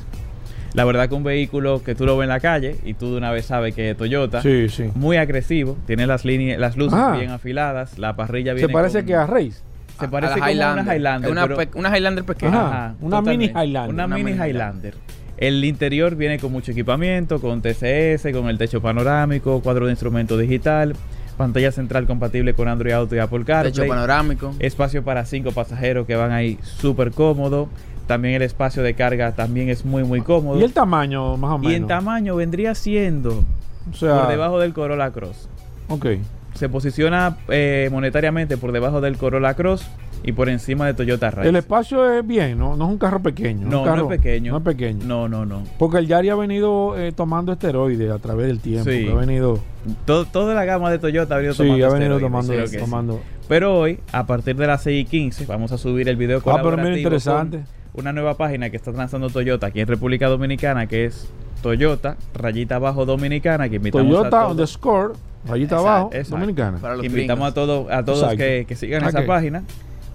La verdad que un vehículo que tú lo ves en la calle y tú de una vez sabes que es Toyota, Sí, sí. muy agresivo, tiene las líneas, las luces Ah. bien afiladas, la parrilla Se viene parece con- que a Race. se A- parece a como a una Highlander, Es una, pero- una Highlander pequeña. Ajá. una mini Highlander. Una, Una mini mini Highlander. El interior viene con mucho equipamiento, con TCS, con el techo panorámico, cuadro de instrumento digital, pantalla central compatible con Android Auto y Apple Techo CarPlay, panorámico. espacio para cinco pasajeros que van ahí súper cómodo. También el espacio de carga también es muy muy cómodo. ¿Y el tamaño, más o menos? Y en tamaño vendría siendo O sea, por debajo del Corolla Cross Ok. se posiciona eh, monetariamente por debajo del Corolla Cross y por encima de Toyota Rise. El espacio es bien, ¿no? No es un carro pequeño. no, un carro- no es pequeño. No es pequeño. No, no, no. Porque el Yari ha venido eh, tomando esteroides a través del tiempo. Sí. Ha venido, Todo, toda la gama de Toyota ha venido sí, tomando ha venido esteroides, tomando, sí, tomando. Pero hoy, a partir de las 6 y 15, vamos a subir el video Ah, pero mira, colaborativo interesante. con una nueva página que está lanzando Toyota aquí en República Dominicana, que es Toyota, rayita abajo dominicana, que invitamos a Toyota todos. underscore, rayita Exacto, abajo, exacto. dominicana. Para los Invitamos a todos a todos que, que sigan esa página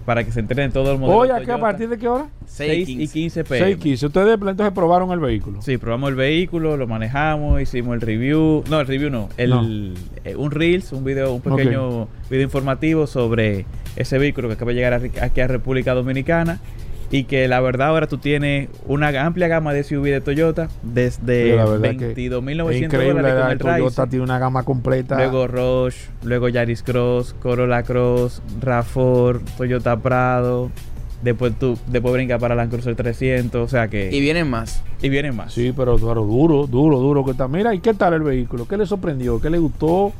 para que se enteren de todo el modelo. Hoy, ¿a qué, ¿a partir de qué hora? 6 y 15 pm. 6 15. Ustedes entonces probaron el vehículo. Sí, probamos el vehículo, lo manejamos, hicimos el review. No, el review no. El, No. eh, un Reels, un video, un pequeño video informativo sobre ese vehículo que acaba de llegar a aquí a República Dominicana. Y que la verdad ahora tú tienes una amplia gama de SUV de Toyota desde Sí, la verdad que 22.900 Es increíble, dólares la con el Toyota tiene una gama completa. Luego Rush, luego Yaris Cross, Corolla Cross, RAV4, Toyota Prado. Después tú, después brinca para Land Cruiser 300, o sea que... Y vienen más. y vienen más. Sí, pero, pero duro, duro, duro que está. Mira, ¿y qué tal el vehículo? ¿Qué le sorprendió? ¿Qué le gustó?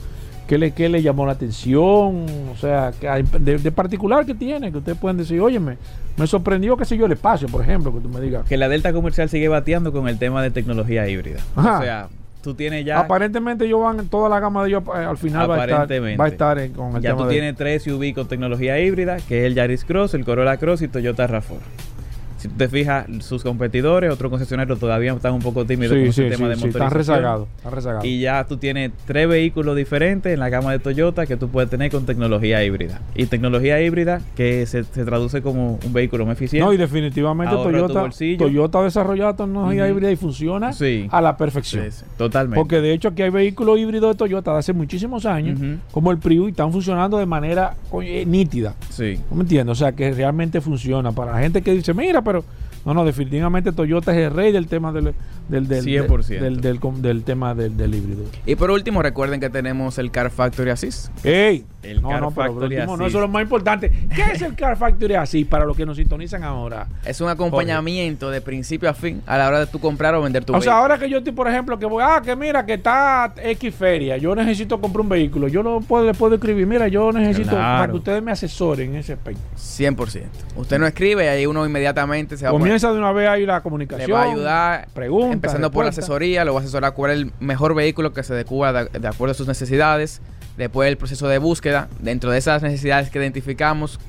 ¿Qué le, qué le llamó la atención? O sea, que hay- de, de particular que tiene, que ustedes pueden decir, óyeme, me sorprendió, qué sé yo, el espacio, por ejemplo, que tú me digas. que la Delta comercial sigue bateando con el tema de tecnología híbrida. Ajá. O sea, tú tienes ya, Aparentemente ellos van, toda la gama de ellos eh, al final va a estar, Aparentemente. va a estar en- con el ya tema tú de- tienes tres SUV con tecnología híbrida, que es el Yaris Cross, el Corolla Cross y Toyota RAV4. Si tú te fijas, sus competidores, otros concesionarios todavía están un poco tímidos Sí, con sí, ese tema sí, de sí, están motorización. rezagados, están rezagados. Y ya tú tienes tres vehículos diferentes en la gama de Toyota que tú puedes tener con tecnología híbrida. Y tecnología híbrida que se, se traduce como un vehículo más eficiente. No, y definitivamente Toyota. Toyota ha desarrollado tecnología híbrida y funciona a la perfección. Totalmente. Porque de hecho aquí hay vehículos híbridos de Toyota de hace muchísimos años, como el Prius, y están funcionando de manera nítida. Sí. ¿No me entiendes? O sea, que realmente funciona. Para la gente que dice, mira, pero... No, no, definitivamente Toyota es el rey del tema del, del, del, 100%. del, del, del- tema del, del híbrido. Y por último, recuerden que tenemos el Car Factory Assist. ¡Ey! El no, Car no, pero Factory último, no, eso es lo más importante. ¿Qué es el Car Factory así para los que nos sintonizan ahora? Es un acompañamiento de principio a fin a la hora de tú comprar o vender tu O sea, vehículo. ahora que yo estoy, por ejemplo, que voy, ah, que mira, que está X feria, yo necesito comprar un vehículo, yo lo puedo, le puedo escribir, mira, yo necesito Claro. para que ustedes me asesoren en ese aspecto. 100%. Usted no escribe y ahí uno inmediatamente se va a poner- Comienza de una vez ahí la le comunicación. va a ayudar preguntas, empezando por la asesoría, lo va a asesorar cuál es el mejor vehículo que se adecua de, de acuerdo a sus necesidades. Después el proceso de búsqueda, dentro de esas necesidades que identificamos,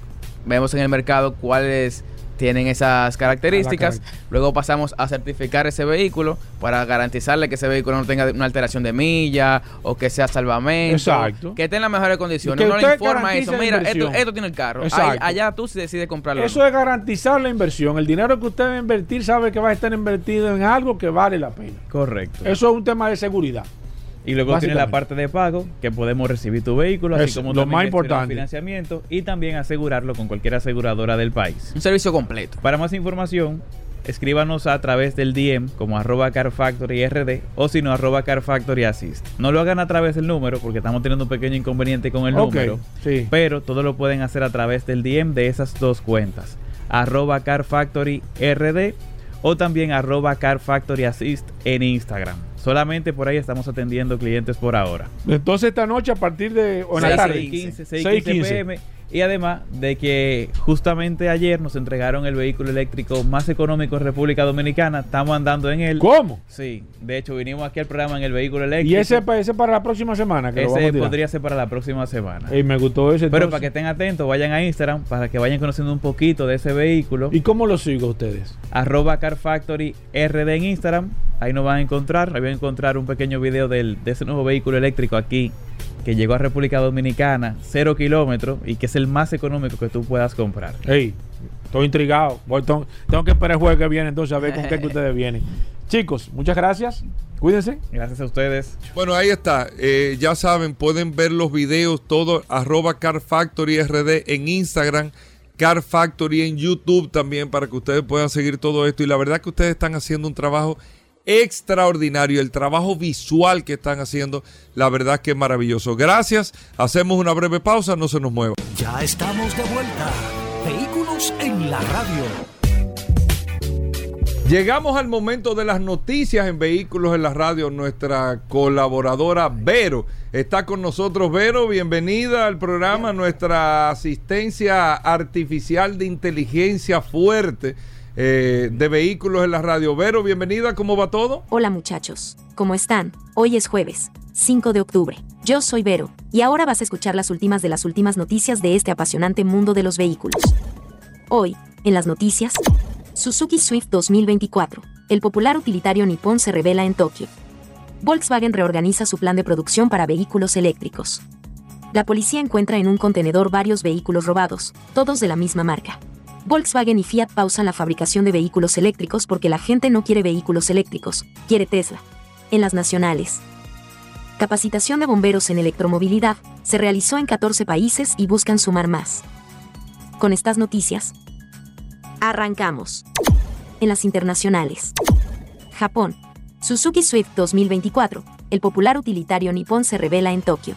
vemos en el mercado cuáles tienen esas características. carac- Luego pasamos a certificar ese vehículo para garantizarle que ese vehículo no tenga una alteración de milla o que sea salvamento. Exacto. Que esté en las mejores condiciones. que No le informa eso. Mira, esto, esto tiene el carro. Ahí- allá tú si decides comprarlo. Eso es garantizar la inversión. El dinero que usted va a invertir sabe que va a estar invertido en algo que vale la pena. Correcto. Eso es un tema de seguridad. Y luego tiene la parte de pago, que podemos recibir tu vehículo, así como lo también más importante. financiamiento y también asegurarlo con cualquier aseguradora del país. Un servicio completo. Para más información, escríbanos a través del DM como arroba carfactoryRD o si no arroba carfactoryassist. No lo hagan a través del número porque estamos teniendo un pequeño inconveniente con el número, sí. pero todo lo pueden hacer a través del DM de esas dos cuentas, arroba carfactoryrd o también arroba carfactoryassist en Instagram. Solamente por ahí estamos atendiendo clientes por ahora. Entonces esta noche a partir de... O en la tarde. seis. 15, 6, 6, 15. pm. Y además de que justamente ayer nos entregaron el vehículo eléctrico más económico en República Dominicana. Estamos andando en él. ¿Cómo? Sí, de hecho vinimos aquí al programa en el vehículo eléctrico. Y ese, ese para la próxima semana. Que lo vamos a Ese tirar. podría ser para la próxima semana. Ey, me gustó ese. Pero entonces. para que estén atentos, vayan a Instagram para que vayan conociendo un poquito de ese vehículo. ¿Y cómo lo sigo ustedes? Arroba Car Factory RD en Instagram. Ahí nos van a encontrar. Ahí van a encontrar un pequeño video del, de ese nuevo vehículo eléctrico aquí que llegó a República Dominicana, cero kilómetros y que es el más económico que tú puedas comprar. Ey, estoy intrigado. Voy, tengo, tengo que esperar el jueves que viene entonces a ver con qué que ustedes vienen. (laughs) Chicos, muchas gracias. Cuídense. Gracias a ustedes. Bueno, ahí está. Eh, ya saben, pueden ver los videos, todo, arroba Car Factory RD en Instagram, Car Factory en YouTube también, para que ustedes puedan seguir todo esto. Y la verdad que ustedes están haciendo un trabajo extraordinario. El trabajo visual que están haciendo, la verdad que es maravilloso. Gracias. Hacemos una breve pausa, no se nos mueva. Ya estamos de vuelta. Vehículos en la radio. Llegamos al momento de las noticias en Vehículos en la Radio. Nuestra colaboradora Vero está con nosotros. Vero, bienvenida al programa. Nuestra asistencia artificial de inteligencia fuerte eh, de Vehículos en la Radio. Vero, bienvenida. ¿Cómo va todo? Hola muchachos. ¿Cómo están? Hoy es jueves, 5 de octubre. Yo soy Vero, y ahora vas a escuchar las últimas de las últimas noticias de este apasionante mundo de los vehículos. Hoy, en las noticias, Suzuki Swift 2024. El popular utilitario nipón se revela en Tokio. Volkswagen reorganiza su plan de producción para vehículos eléctricos. La policía encuentra en un contenedor varios vehículos robados, todos de la misma marca. Volkswagen y Fiat pausan la fabricación de vehículos eléctricos porque la gente no quiere vehículos eléctricos, quiere Tesla. En las nacionales. Capacitación de bomberos en electromovilidad se realizó en 14 países y buscan sumar más. Con estas noticias, Arrancamos. En las internacionales. Japón. Suzuki Swift 2024. El popular utilitario nipón se revela en Tokio.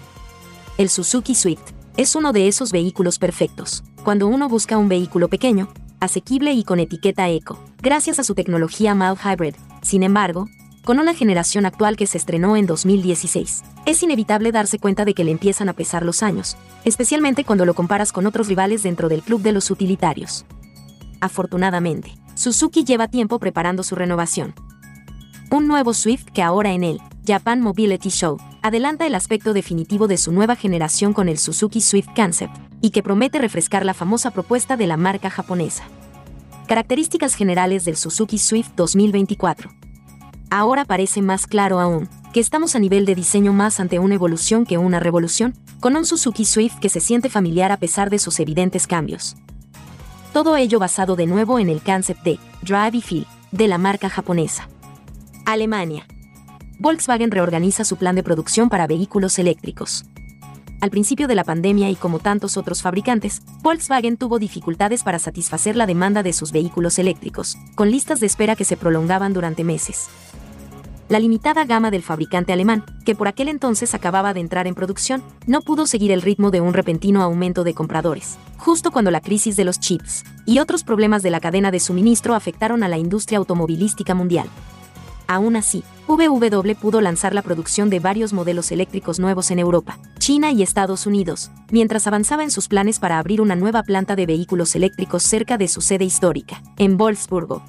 El Suzuki Swift es uno de esos vehículos perfectos. Cuando uno busca un vehículo pequeño, asequible y con etiqueta eco, gracias a su tecnología mild hybrid. Sin embargo, con una generación actual que se estrenó en 2016. Es inevitable darse cuenta de que le empiezan a pesar los años, especialmente cuando lo comparas con otros rivales dentro del club de los utilitarios. Afortunadamente, Suzuki lleva tiempo preparando su renovación. Un nuevo Swift que ahora en el Japan Mobility Show adelanta el aspecto definitivo de su nueva generación con el Suzuki Swift Concept, y que promete refrescar la famosa propuesta de la marca japonesa. Características generales del Suzuki Swift 2024. Ahora parece más claro aún que estamos a nivel de diseño más ante una evolución que una revolución, con un Suzuki Swift que se siente familiar a pesar de sus evidentes cambios. Todo ello basado de nuevo en el concept de Drive y Feel de la marca japonesa. Alemania. Volkswagen reorganiza su plan de producción para vehículos eléctricos. Al principio de la pandemia y como tantos otros fabricantes, Volkswagen tuvo dificultades para satisfacer la demanda de sus vehículos eléctricos, con listas de espera que se prolongaban durante meses la limitada gama del fabricante alemán, que por aquel entonces acababa de entrar en producción, no pudo seguir el ritmo de un repentino aumento de compradores, justo cuando la crisis de los chips y otros problemas de la cadena de suministro afectaron a la industria automovilística mundial. Aún así, VW pudo lanzar la producción de varios modelos eléctricos nuevos en Europa, China y Estados Unidos, mientras avanzaba en sus planes para abrir una nueva planta de vehículos eléctricos cerca de su sede histórica, en Wolfsburgo,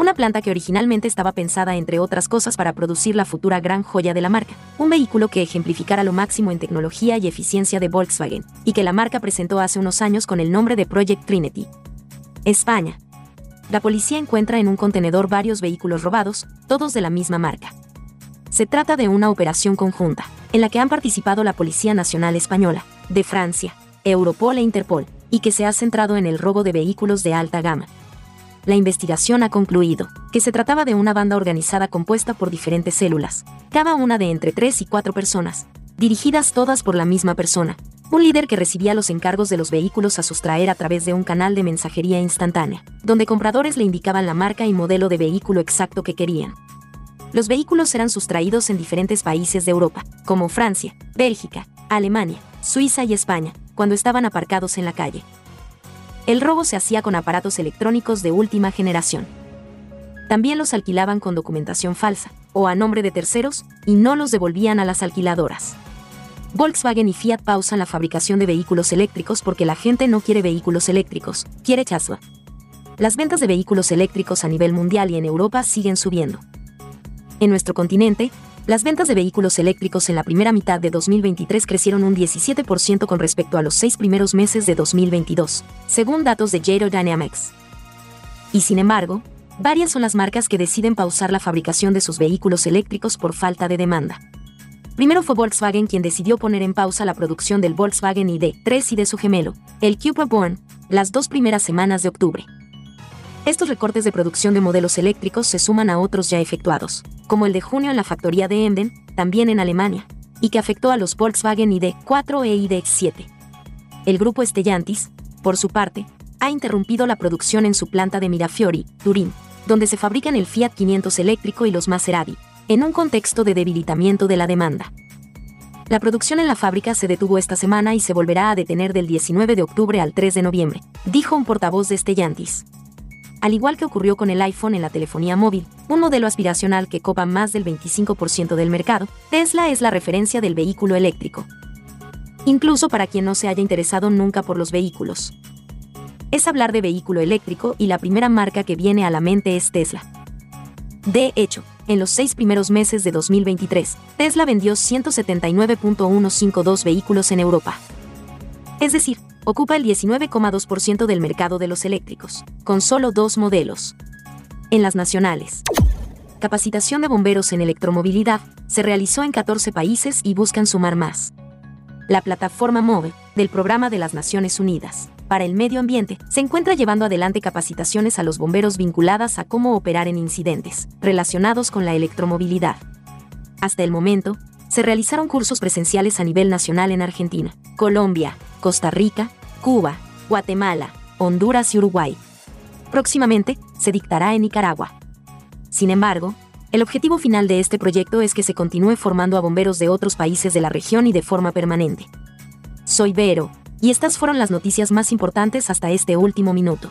una planta que originalmente estaba pensada entre otras cosas para producir la futura gran joya de la marca, un vehículo que ejemplificara lo máximo en tecnología y eficiencia de Volkswagen, y que la marca presentó hace unos años con el nombre de Project Trinity. España. La policía encuentra en un contenedor varios vehículos robados, todos de la misma marca. Se trata de una operación conjunta, en la que han participado la Policía Nacional Española, de Francia, Europol e Interpol, y que se ha centrado en el robo de vehículos de alta gama, la investigación ha concluido que se trataba de una banda organizada compuesta por diferentes células, cada una de entre tres y cuatro personas, dirigidas todas por la misma persona, un líder que recibía los encargos de los vehículos a sustraer a través de un canal de mensajería instantánea, donde compradores le indicaban la marca y modelo de vehículo exacto que querían. Los vehículos eran sustraídos en diferentes países de Europa, como Francia, Bélgica, Alemania, Suiza y España, cuando estaban aparcados en la calle. El robo se hacía con aparatos electrónicos de última generación. También los alquilaban con documentación falsa, o a nombre de terceros, y no los devolvían a las alquiladoras. Volkswagen y Fiat pausan la fabricación de vehículos eléctricos porque la gente no quiere vehículos eléctricos, quiere Tesla. Las ventas de vehículos eléctricos a nivel mundial y en Europa siguen subiendo. En nuestro continente, las ventas de vehículos eléctricos en la primera mitad de 2023 crecieron un 17% con respecto a los seis primeros meses de 2022, según datos de Jato Dynamics. Y sin embargo, varias son las marcas que deciden pausar la fabricación de sus vehículos eléctricos por falta de demanda. Primero fue Volkswagen quien decidió poner en pausa la producción del Volkswagen ID3 y de su gemelo, el Cupra Born, las dos primeras semanas de octubre. Estos recortes de producción de modelos eléctricos se suman a otros ya efectuados, como el de junio en la factoría de Emden, también en Alemania, y que afectó a los Volkswagen ID4 e ID7. El grupo Stellantis, por su parte, ha interrumpido la producción en su planta de Mirafiori, Turín, donde se fabrican el Fiat 500 eléctrico y los Maserati, en un contexto de debilitamiento de la demanda. La producción en la fábrica se detuvo esta semana y se volverá a detener del 19 de octubre al 3 de noviembre, dijo un portavoz de Stellantis. Al igual que ocurrió con el iPhone en la telefonía móvil, un modelo aspiracional que copa más del 25% del mercado, Tesla es la referencia del vehículo eléctrico. Incluso para quien no se haya interesado nunca por los vehículos. Es hablar de vehículo eléctrico y la primera marca que viene a la mente es Tesla. De hecho, en los seis primeros meses de 2023, Tesla vendió 179.152 vehículos en Europa. Es decir, ocupa el 19,2% del mercado de los eléctricos, con solo dos modelos. En las nacionales. Capacitación de bomberos en electromovilidad se realizó en 14 países y buscan sumar más. La plataforma MOVE, del Programa de las Naciones Unidas, para el medio ambiente, se encuentra llevando adelante capacitaciones a los bomberos vinculadas a cómo operar en incidentes relacionados con la electromovilidad. Hasta el momento, se realizaron cursos presenciales a nivel nacional en Argentina, Colombia, Costa Rica, Cuba, Guatemala, Honduras y Uruguay. Próximamente, se dictará en Nicaragua. Sin embargo, el objetivo final de este proyecto es que se continúe formando a bomberos de otros países de la región y de forma permanente. Soy Vero, y estas fueron las noticias más importantes hasta este último minuto.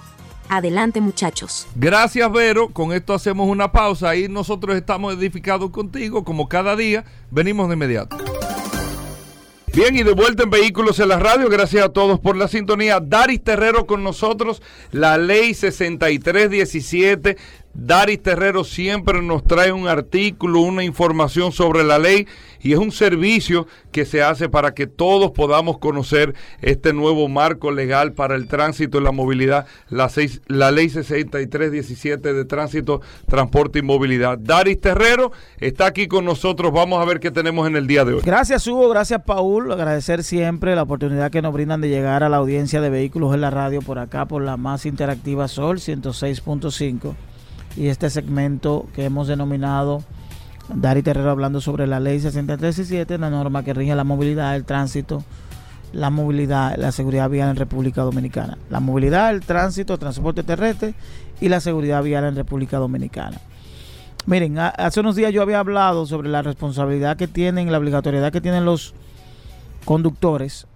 Adelante muchachos. Gracias Vero, con esto hacemos una pausa y nosotros estamos edificados contigo como cada día, venimos de inmediato. Bien, y de vuelta en Vehículos en la Radio, gracias a todos por la sintonía. Daris Terrero con nosotros, la ley 6317 Daris Terrero siempre nos trae un artículo, una información sobre la ley y es un servicio que se hace para que todos podamos conocer este nuevo marco legal para el tránsito y la movilidad, la, ley 6317 de tránsito, transporte y movilidad. Daris Terrero está aquí con nosotros, vamos a ver qué tenemos en el día de hoy. Gracias Hugo, gracias Paul, agradecer siempre la oportunidad que nos brindan de llegar a la audiencia de vehículos en la radio por acá, por la más interactiva Sol 106.5 y este segmento que hemos denominado Dari Terrero hablando sobre la ley 6317, la norma que rige la movilidad, el tránsito, la movilidad, la seguridad vial en República Dominicana. La movilidad, el tránsito, el transporte terrestre y la seguridad vial en República Dominicana. Miren, hace unos días yo había hablado sobre la responsabilidad que tienen, la obligatoriedad que tienen los conductores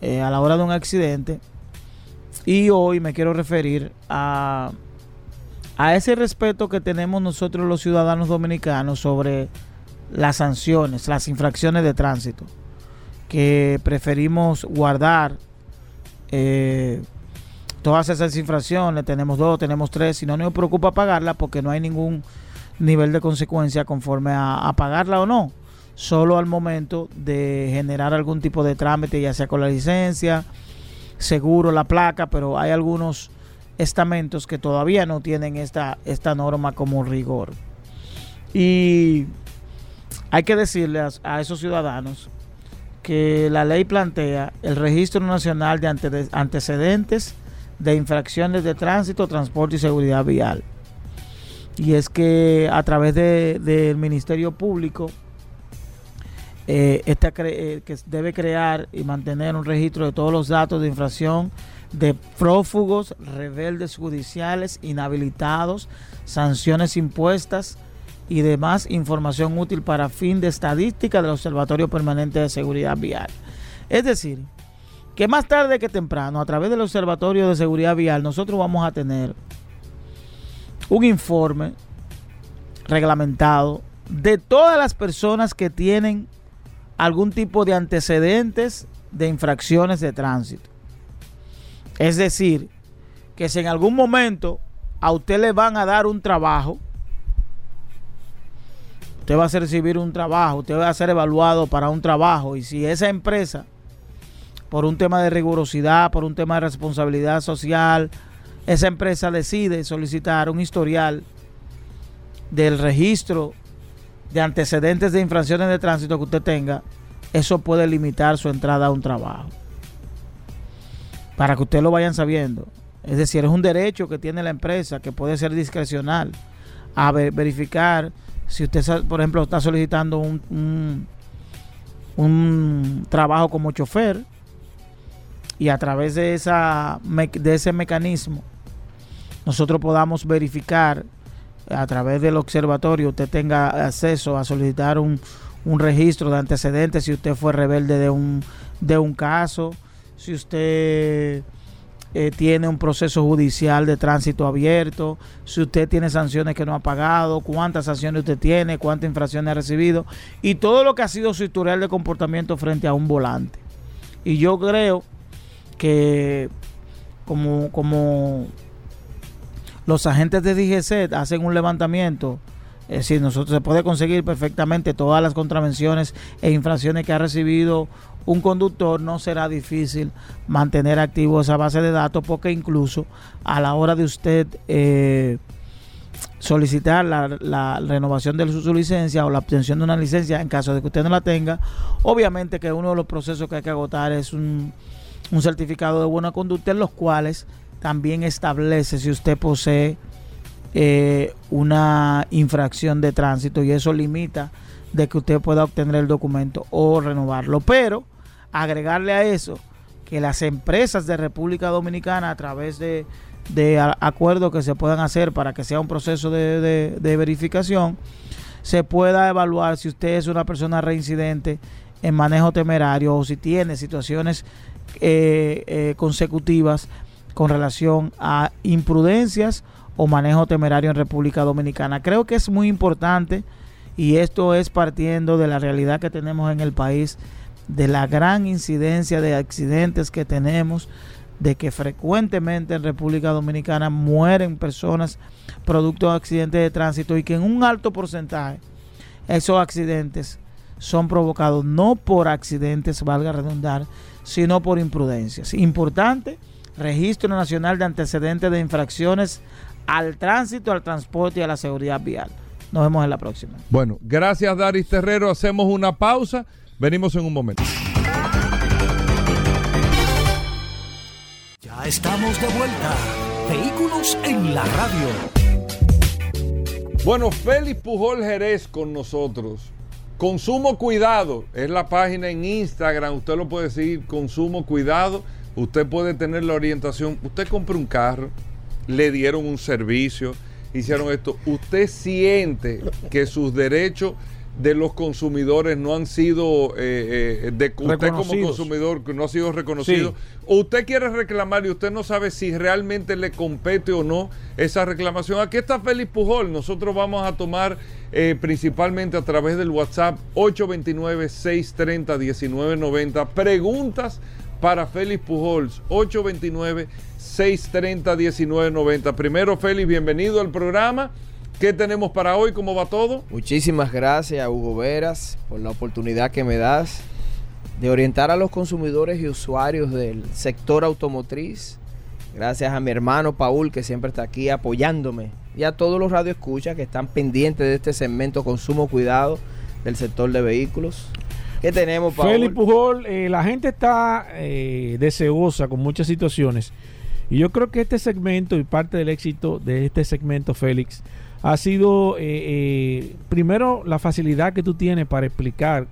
eh, a la hora de un accidente. Y hoy me quiero referir a a ese respeto que tenemos nosotros los ciudadanos dominicanos sobre las sanciones, las infracciones de tránsito, que preferimos guardar eh, todas esas infracciones, tenemos dos, tenemos tres, y no nos preocupa pagarla porque no hay ningún nivel de consecuencia conforme a, a pagarla o no, solo al momento de generar algún tipo de trámite, ya sea con la licencia, seguro, la placa, pero hay algunos estamentos que todavía no tienen esta, esta norma como rigor. Y hay que decirle a, esos ciudadanos que la ley plantea el registro nacional de antecedentes de infracciones de tránsito, transporte y seguridad vial. Y es que a través del Ministerio Público, eh, eh, que debe crear y mantener un registro de todos los datos de infracción de prófugos, rebeldes judiciales, inhabilitados, sanciones impuestas y demás información útil para fin de estadística del Observatorio Permanente de Seguridad Vial. Es decir, que más tarde que temprano, a través del Observatorio de Seguridad Vial, nosotros vamos a tener un informe reglamentado de todas las personas que tienen algún tipo de antecedentes de infracciones de tránsito. Es decir, que si en algún momento a usted le van a dar un trabajo, usted va a recibir un trabajo, usted va a ser evaluado para un trabajo. Y si esa empresa, por un tema de rigurosidad, por un tema de responsabilidad social, esa empresa decide solicitar un historial del registro de antecedentes de infracciones de tránsito que usted tenga, eso puede limitar su entrada a un trabajo para que ustedes lo vayan sabiendo. Es decir, es un derecho que tiene la empresa que puede ser discrecional a verificar si usted, por ejemplo, está solicitando un, un, trabajo como chofer y a través de, esa, de ese mecanismo nosotros podamos verificar a través del observatorio usted tenga acceso a solicitar un, un registro de antecedentes si usted fue rebelde de un, de un caso si usted eh, tiene un proceso judicial de tránsito abierto, si usted tiene sanciones que no ha pagado, cuántas sanciones usted tiene, cuántas infracciones ha recibido y todo lo que ha sido su historial de comportamiento frente a un volante. Y yo creo que como, como los agentes de DGC hacen un levantamiento, es decir, nosotros se puede conseguir perfectamente todas las contravenciones e infracciones que ha recibido un conductor, no será difícil mantener activo esa base de datos porque incluso a la hora de usted eh, solicitar la, renovación de su, licencia o la obtención de una licencia en caso de que usted no la tenga, obviamente que uno de los procesos que hay que agotar es un, un certificado de buena conducta en los cuales también establece si usted posee eh, una infracción de tránsito y eso limita de que usted pueda obtener el documento o renovarlo. Pero agregarle a eso que las empresas de República Dominicana a través de, acuerdos que se puedan hacer para que sea un proceso de, verificación, se pueda evaluar si usted es una persona reincidente en manejo temerario o si tiene situaciones eh, eh, consecutivas con relación a imprudencias o manejo temerario en República Dominicana. Creo que es muy importante y esto es partiendo de la realidad que tenemos en el país de la gran incidencia de accidentes que tenemos, de que frecuentemente en República Dominicana mueren personas producto de accidentes de tránsito y que en un alto porcentaje esos accidentes son provocados no por accidentes, valga redundar, sino por imprudencias. Importante, Registro Nacional de Antecedentes de Infracciones al Tránsito, al Transporte y a la Seguridad Vial. Nos vemos en la próxima. Bueno, gracias Daris Terrero. Hacemos una pausa. Venimos en un momento. Ya estamos de vuelta. Vehículos en la radio. Bueno, Félix Pujol Jerez con nosotros. Consumo Cuidado es la página en Instagram. Usted lo puede seguir, Consumo Cuidado. Usted puede tener la orientación. Usted compra un carro, le dieron un servicio, hicieron esto. Usted siente que sus derechos de los consumidores no han sido eh, eh, de usted como consumidor no ha sido reconocido usted quiere reclamar y usted no sabe si realmente le compete o no esa reclamación aquí está Félix Pujol. Nosotros vamos a tomar eh, principalmente a través del WhatsApp 829 630 1990 preguntas para Félix Pujols 829 630 1990 primero Félix bienvenido al programa ¿Qué tenemos para hoy? ¿Cómo va todo? Muchísimas gracias, Hugo Veras, por la oportunidad que me das de orientar a los consumidores y usuarios del sector automotriz. Gracias a mi hermano Paul, que siempre está aquí apoyándome, y a todos los radioescuchas que están pendientes de este segmento Consumo Cuidado del sector de vehículos. ¿Qué tenemos, Paul? Félix Pujol, eh, la gente está eh, deseosa con muchas situaciones. Y yo creo que este segmento y parte del éxito de este segmento, Félix, ha sido, eh, eh, primero, la facilidad que tú tienes para explicar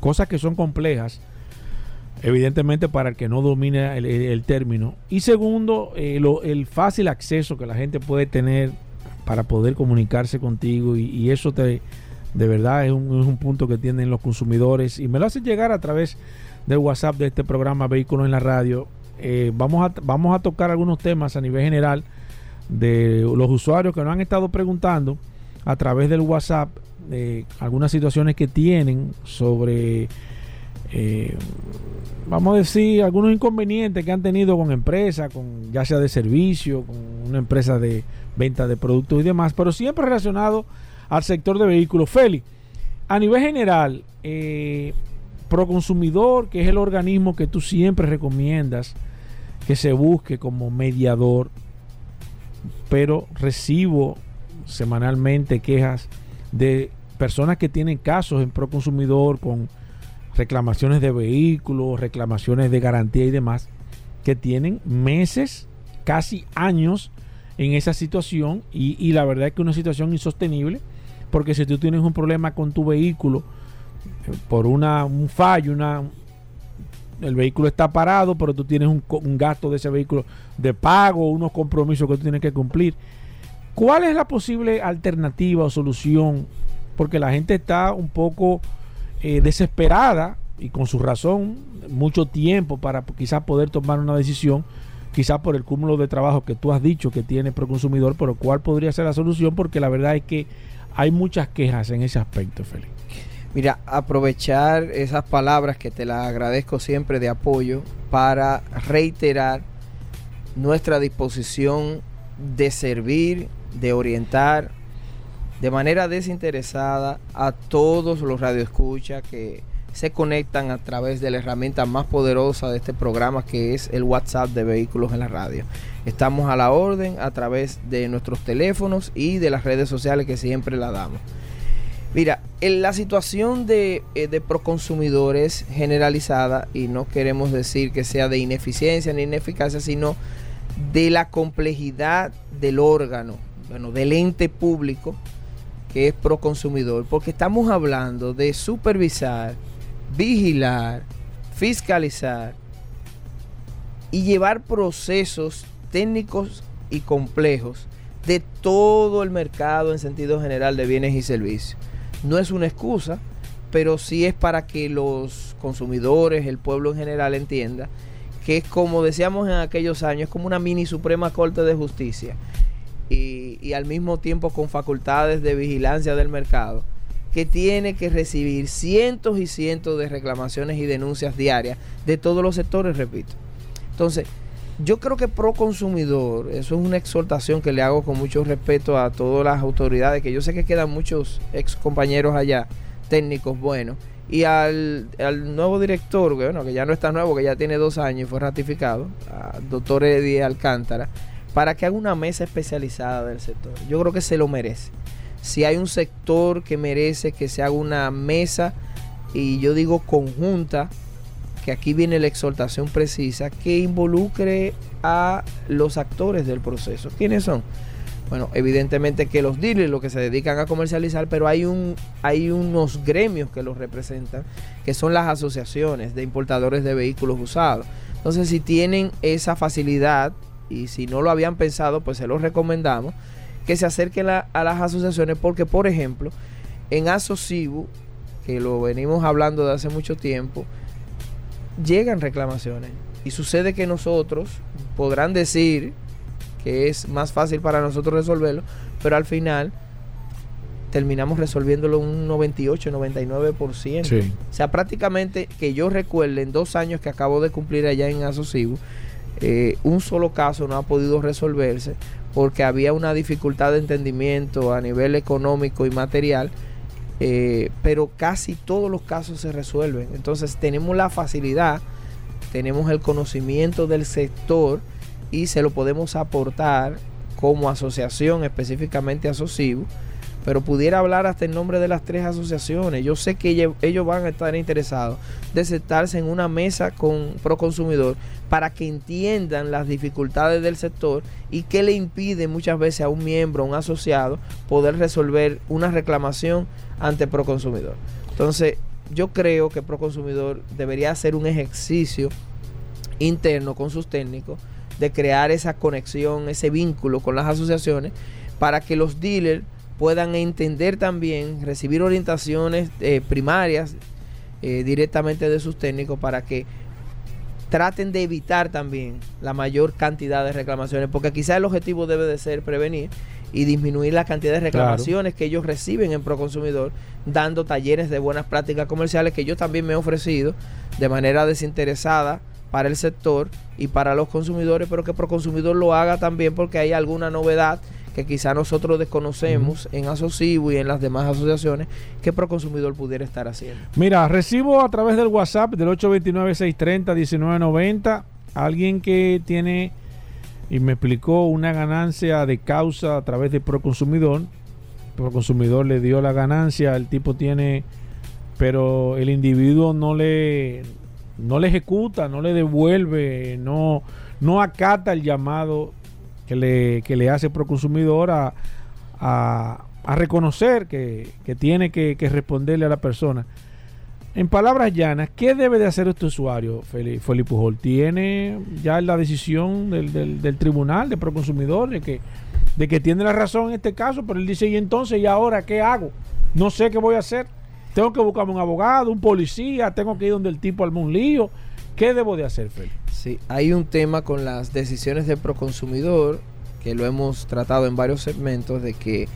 cosas que son complejas, evidentemente para el que no domine el, término. Y segundo, eh, el fácil acceso que la gente puede tener para poder comunicarse contigo y, eso te, de verdad es un, punto que tienen los consumidores y me lo hacen llegar a través del WhatsApp de este programa Vehículos en la Radio. Vamos, a, vamos a tocar algunos temas a nivel general de los usuarios que nos han estado preguntando a través del WhatsApp de algunas situaciones que tienen sobre, eh, vamos a decir, algunos inconvenientes que han tenido con empresas, con, ya sea de servicio, con una empresa de venta de productos y demás, pero siempre relacionado al sector de vehículos. Félix, a nivel general, eh, Proconsumidor, que es el organismo que tú siempre recomiendas que se busque como mediador pero recibo semanalmente quejas de personas que tienen casos en Proconsumidor con reclamaciones de vehículos, reclamaciones de garantía y demás, que tienen meses, casi años en esa situación y, la verdad es que una situación insostenible porque si tú tienes un problema con tu vehículo eh, por una, un fallo, una, el vehículo está parado, pero tú tienes un, gasto de ese vehículo de pago, unos compromisos que tú tienes que cumplir. ¿Cuál es la posible alternativa o solución? Porque la gente está un poco eh, desesperada y con su razón, mucho tiempo para quizás poder tomar una decisión quizás por el cúmulo de trabajo que tú has dicho que tiene Proconsumidor, pero cuál podría ser la solución, porque la verdad es que hay muchas quejas en ese aspecto, Félix. Mira, aprovechar esas palabras que te las agradezco siempre de apoyo para reiterar nuestra disposición de servir, de orientar de manera desinteresada a todos los radioescuchas que se conectan a través de la herramienta más poderosa de este programa que es el WhatsApp de vehículos en la radio. Estamos a la orden a través de nuestros teléfonos y de las redes sociales que siempre la damos. Mira, la situación de, eh, de proconsumidores generalizada, y no queremos decir que sea de ineficiencia ni ineficacia, sino de la complejidad del órgano, bueno, del ente público que es proconsumidor, porque estamos hablando de supervisar, vigilar, fiscalizar y llevar procesos técnicos y complejos de todo el mercado en sentido general de bienes y servicios. No es una excusa, pero sí es para que los consumidores, el pueblo en general entienda que es como decíamos en aquellos años, es como una mini Suprema Corte de Justicia y, y al mismo tiempo con facultades de vigilancia del mercado que tiene que recibir cientos y cientos de reclamaciones y denuncias diarias de todos los sectores, repito. Entonces, yo creo que pro consumidor, eso es una exhortación que le hago con mucho respeto a todas las autoridades, que yo sé que quedan muchos ex compañeros allá, técnicos buenos, y al, al nuevo director, que, bueno, que ya no está nuevo, que ya tiene dos años y fue ratificado, al doctor Eddie Alcántara, para que haga una mesa especializada del sector. Yo creo que se lo merece si hay un sector que merece que se haga una mesa, y yo digo conjunta, que aquí viene la exhortación precisa, que involucre a los actores del proceso. ¿Quiénes son? Bueno, evidentemente que los dealers, los que se dedican a comercializar, pero hay, un, hay unos gremios que los representan, que son las asociaciones de importadores de vehículos usados. Entonces, si tienen esa facilidad y si no lo habían pensado, pues se los recomendamos que se acerquen a las asociaciones porque, por ejemplo, en Asocibu, que lo venimos hablando de hace mucho tiempo, llegan reclamaciones. Y sucede que nosotros podrán decir que es más fácil para nosotros resolverlo, pero al final terminamos resolviéndolo un 98, 99%. O sea, prácticamente que yo recuerde en dos años que acabo de cumplir allá en Asocibu, eh, un solo caso no ha podido resolverse porque había una dificultad de entendimiento a nivel económico y material, eh, pero casi todos los casos se resuelven. Entonces tenemos la facilidad, tenemos el conocimiento del sector y se lo podemos aportar como asociación, específicamente a pero pudiera hablar hasta en nombre de las tres asociaciones. Yo sé que ellos van a estar interesados de sentarse en una mesa con Proconsumidor para que entiendan las dificultades del sector y qué le impide muchas veces a un miembro, a un asociado, poder resolver una reclamación ante Proconsumidor. Entonces, yo creo que Proconsumidor debería hacer un ejercicio interno con sus técnicos de crear esa conexión, ese vínculo con las asociaciones para que los dealers puedan entender también, recibir orientaciones eh, primarias eh, directamente de sus técnicos para que traten de evitar también la mayor cantidad de reclamaciones, porque quizá el objetivo debe de ser prevenir y disminuir la cantidad de reclamaciones que ellos reciben en Proconsumidor, dando talleres de buenas prácticas comerciales que yo también me he ofrecido de manera desinteresada para el sector y para los consumidores, pero que Proconsumidor lo haga también porque hay alguna novedad que quizá nosotros desconocemos en Asocibu y en las demás asociaciones que Proconsumidor pudiera estar haciendo. Mira, recibo a través del WhatsApp del 829-630-1990 alguien que tiene y me explicó una ganancia de causa a través de Proconsumidor. Proconsumidor le dio la ganancia, el tipo tiene, pero el individuo no le no le ejecuta, no le devuelve, no, no acata el llamado que le, que le hace Proconsumidor a, a, a reconocer que, que tiene que, responderle a la persona. En palabras llanas, ¿qué debe de hacer este usuario, Felipe Pujol? ¿Tiene ya la decisión del, del, del, tribunal de Proconsumidor de que, de que tiene la razón en este caso? Pero él dice, ¿y entonces? ¿Y ahora qué hago? No sé qué voy a hacer. Tengo que buscarme un abogado, un policía, tengo que ir donde el tipo arme un lío. ¿Qué debo de hacer, Felipe? Sí, hay un tema con las decisiones del proconsumidor, que lo hemos tratado en varios segmentos, de que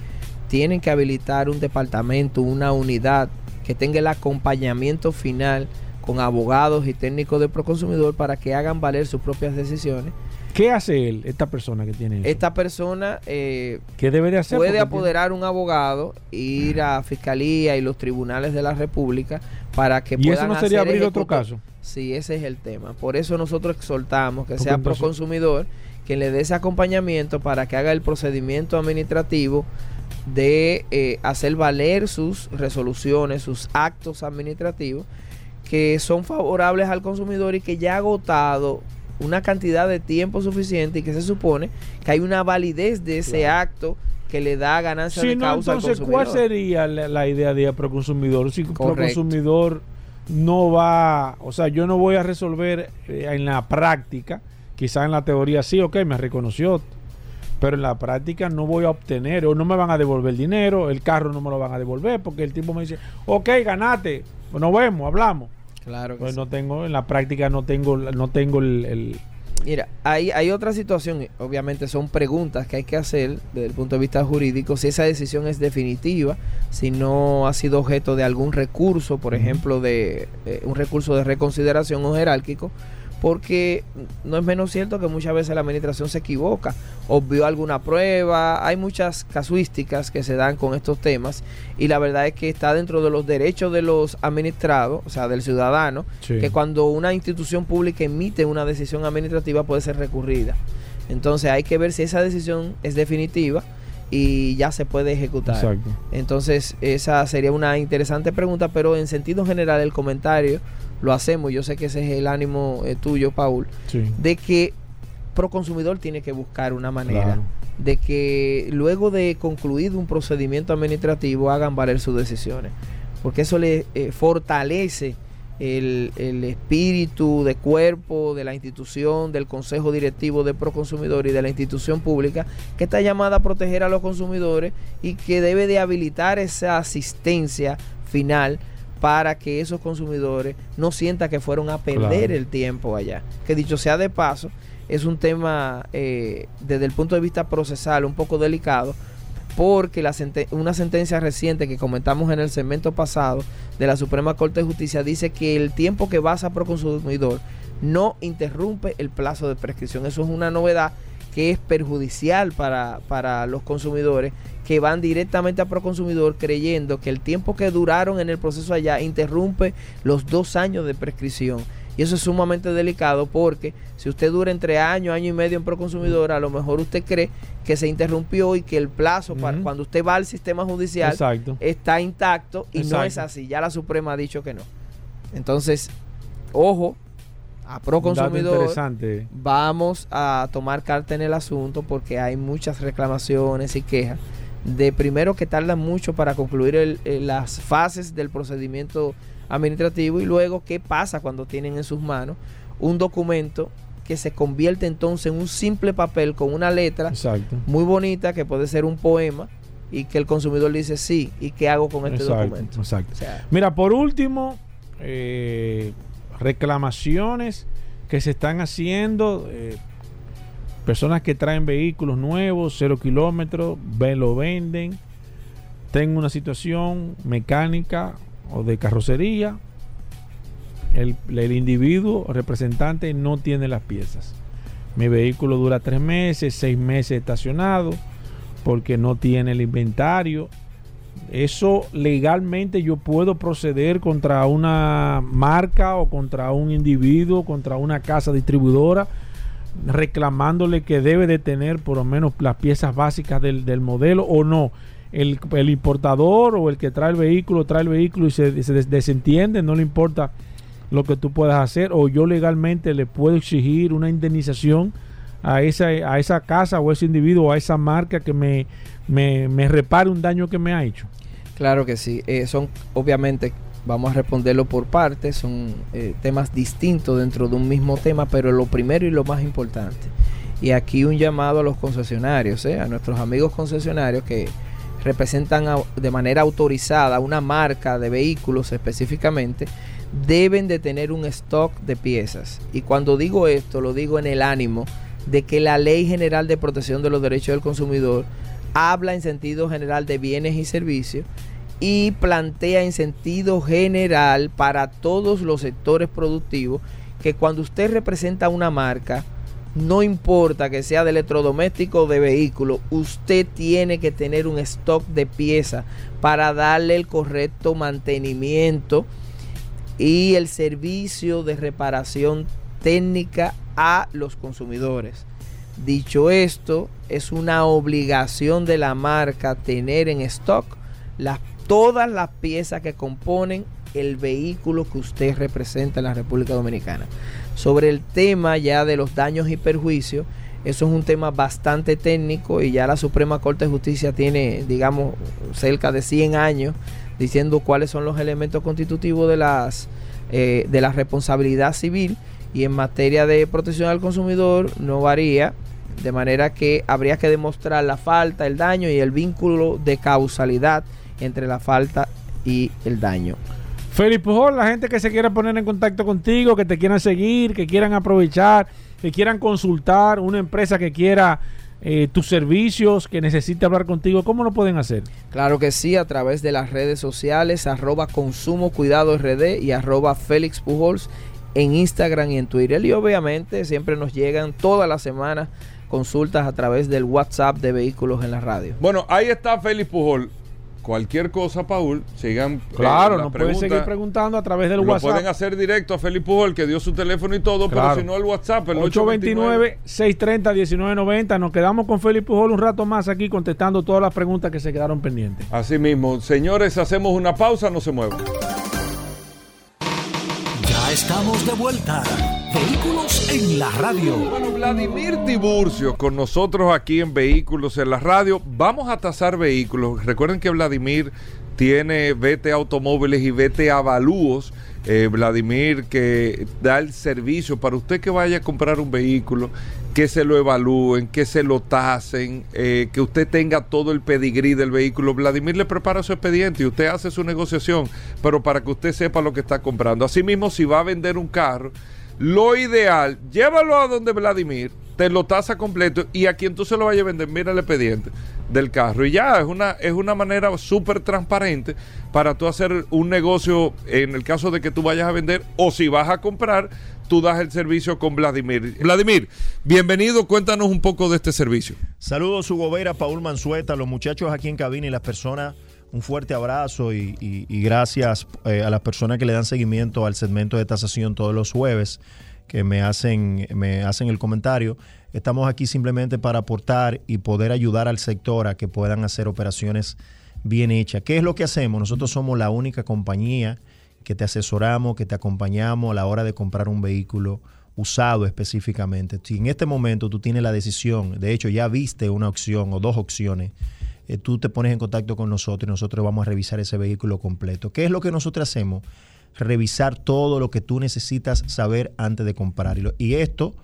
tienen que habilitar un departamento, una unidad que tenga el acompañamiento final con abogados y técnicos de proconsumidor para que hagan valer sus propias decisiones. ¿Qué hace él, esta persona que tiene eso? Esta persona eh, ¿Qué debe de hacer? puede apoderar un abogado, ir a fiscalía y los tribunales de la República para que tiene- ¿Y eso no sería hacer abrir otro caso? Sí, ese es el tema. Por eso nosotros exhortamos que Porque sea entonces- proconsumidor quien le dé ese acompañamiento para que haga el procedimiento administrativo de eh, hacer valer sus resoluciones, sus actos administrativos que son favorables al consumidor y que ya ha agotado una cantidad de tiempo suficiente y que se supone que hay una validez de ese acto que le da ganancia Si de no, causa al entonces, consumidor. ¿cuál sería la, la idea de proconsumidor? Si proconsumidor no va, o sea, yo no voy a resolver eh, en la práctica, quizá en la teoría sí, ok, me reconoció, pero en la práctica no voy a obtener o no me van a devolver el dinero, el carro no me lo van a devolver porque el tipo me dice, ok, ganate, nos vemos, hablamos. Claro que Pues sí. no tengo, en la práctica no tengo, no tengo el, el- Mira, hay, hay otra situación, obviamente son preguntas que hay que hacer desde el punto de vista jurídico, si esa decisión es definitiva, si no ha sido objeto de algún recurso, por ejemplo, de eh, un recurso de reconsideración o jerárquico, porque no es menos cierto que muchas veces la administración se equivoca, obvió alguna prueba, hay muchas casuísticas que se dan con estos temas y la verdad es que está dentro de los derechos de los administrados, o sea, del ciudadano, Sí. que cuando una institución pública emite una decisión administrativa puede ser recurrida. Entonces hay que ver si esa decisión es definitiva y ya se puede ejecutar. Exacto. Entonces esa sería una interesante pregunta, pero en sentido general el comentario lo hacemos, yo sé que ese es el ánimo eh, tuyo, Paul, Sí. de que Proconsumidor tiene que buscar una manera Claro. de que luego de concluido un procedimiento administrativo hagan valer sus decisiones. Porque eso le eh, fortalece el, el espíritu de cuerpo de la institución, del consejo directivo de Proconsumidor y de la institución pública que está llamada a proteger a los consumidores y que debe de habilitar esa asistencia final para que esos consumidores no sientan que fueron a perder Claro. el tiempo allá. Que dicho sea de paso, es un tema eh, desde el punto de vista procesal un poco delicado porque la una sentencia reciente que comentamos en el segmento pasado de la Suprema Corte de Justicia dice que el tiempo que vas a Proconsumidor no interrumpe el plazo de prescripción. Eso es una novedad que es perjudicial para, para los consumidores que van directamente a Proconsumidor creyendo que el tiempo que duraron en el proceso allá interrumpe los dos años de prescripción. Y eso es sumamente delicado porque si usted dura entre año, año y medio en Proconsumidor, a lo mejor usted cree que se interrumpió y que el plazo para cuando usted va al sistema judicial Exacto. está intacto y no es así. Ya la Suprema ha dicho que no. Entonces, ojo, a Proconsumidor vamos a tomar carta en el asunto porque hay muchas reclamaciones y quejas de primero que tardan mucho para concluir el- eh, las fases del procedimiento administrativo y luego qué pasa cuando tienen en sus manos un documento que se convierte entonces en un simple papel con una letra Exacto. muy bonita que puede ser un poema y que el consumidor dice sí y qué hago con este Exacto, documento. exacto. O sea, Mira, por último, eh, reclamaciones que se están haciendo. eh, personas que traen vehículos nuevos, cero kilómetros, lo venden. Tengo una situación mecánica o de carrocería. El, el individuo representante no tiene las piezas. Mi vehículo dura tres meses, seis meses estacionado porque no tiene el inventario. Eso legalmente yo puedo proceder contra una marca o contra un individuo, contra una casa distribuidora, reclamándole que debe de tener por lo menos las piezas básicas del, del modelo o no. El, el importador o el que trae el vehículo trae el vehículo y se, se des- desentiende, no le importa lo que tú puedas hacer o yo legalmente le puedo exigir una indemnización a esa, a esa casa o a ese individuo a esa marca que me, me, me repare un daño que me ha hecho. Claro que sí. Eh, son, obviamente, vamos a responderlo por partes, son eh, temas distintos dentro de un mismo tema, pero lo primero y lo más importante. Y aquí un llamado a los concesionarios, eh, a nuestros amigos concesionarios que representan de manera autorizada una marca de vehículos específicamente, deben de tener un stock de piezas. Y cuando digo esto, lo digo en el ánimo de que la Ley General de Protección de los Derechos del Consumidor habla en sentido general de bienes y servicios y plantea en sentido general para todos los sectores productivos que cuando usted representa una marca, no importa que sea de electrodoméstico o de vehículo, usted tiene que tener un stock de piezas para darle el correcto mantenimiento y el servicio de reparación técnica a los consumidores. Dicho esto, es una obligación de la marca tener en stock las, todas las piezas que componen el vehículo que usted representa en la República Dominicana. Sobre el tema ya de los daños y perjuicios, eso es un tema bastante técnico y ya la Suprema Corte de Justicia tiene, digamos, cerca de 100 años diciendo cuáles son los elementos constitutivos de, las, eh, de la responsabilidad civil y en materia de protección al consumidor no varía, de manera que habría que demostrar la falta, el daño y el vínculo de causalidad entre la falta y el daño. Felipe Pujol, la gente que se quiera poner en contacto contigo, que te quieran seguir, que quieran aprovechar, que quieran consultar, una empresa que quiera eh, tus servicios, que necesite hablar contigo, ¿cómo lo pueden hacer? Claro que sí, a través de las redes sociales, arroba consumo cuidado RD y arroba Félix Pujols en Instagram y en Twitter. Y obviamente siempre nos llegan todas las semanas consultas a través del WhatsApp de vehículos en la radio. Bueno, ahí está Félix Pujol. Cualquier cosa, Paul, sigan. eh, Claro, las nos pueden preguntas. seguir preguntando a través del Lo WhatsApp. pueden hacer directo a Félix Pujol, que dio su teléfono y todo, Claro. pero si no el WhatsApp, el 829. 829-630-1990. Nos quedamos con Felipe Pujol un rato más aquí contestando todas las preguntas que se quedaron pendientes. Así mismo, señores, hacemos una pausa, no se muevan. Ya estamos de vuelta. Vehículos en la radio. Bueno, Vladimir Tiburcio con nosotros aquí en Vehículos en la radio. Vamos a tasar vehículos. Recuerden que Vladimir tiene VT Automóviles y VT Avalúos. Eh, Vladimir que da el servicio para usted que vaya a comprar un vehículo, que se lo evalúen, que se lo tasen, eh, que usted tenga todo el pedigrí del vehículo. Vladimir le prepara su expediente y usted hace su negociación, pero para que usted sepa lo que está comprando. Asimismo, si va a vender un carro, lo ideal, llévalo a donde Vladimir, te lo tasa completo y a quien tú se lo vayas a vender, mira el expediente del carro. Y ya, es una, es una manera súper transparente para tú hacer un negocio en el caso de que tú vayas a vender o si vas a comprar, tú das el servicio con Vladimir. Vladimir, bienvenido, cuéntanos un poco de este servicio. Saludos, Hugo Vera, Paul Manzueta, los muchachos aquí en cabina y las personas. Un fuerte abrazo y, gracias eh, a las personas que le dan seguimiento al segmento de tasación todos los jueves, que me hacen, me hacen el comentario. Estamos aquí simplemente para aportar y poder ayudar al sector a que puedan hacer operaciones bien hechas. ¿Qué es lo que hacemos? Nosotros somos la única compañía que te asesoramos, que te acompañamos a la hora de comprar un vehículo usado específicamente. Si en este momento tú tienes la decisión, de hecho ya viste una opción o dos opciones, eh, tú te pones en contacto con nosotros y nosotros vamos a revisar ese vehículo completo. ¿Qué es lo que nosotros hacemos? Revisar todo lo que tú necesitas saber antes de comprar. Y, lo- y esto,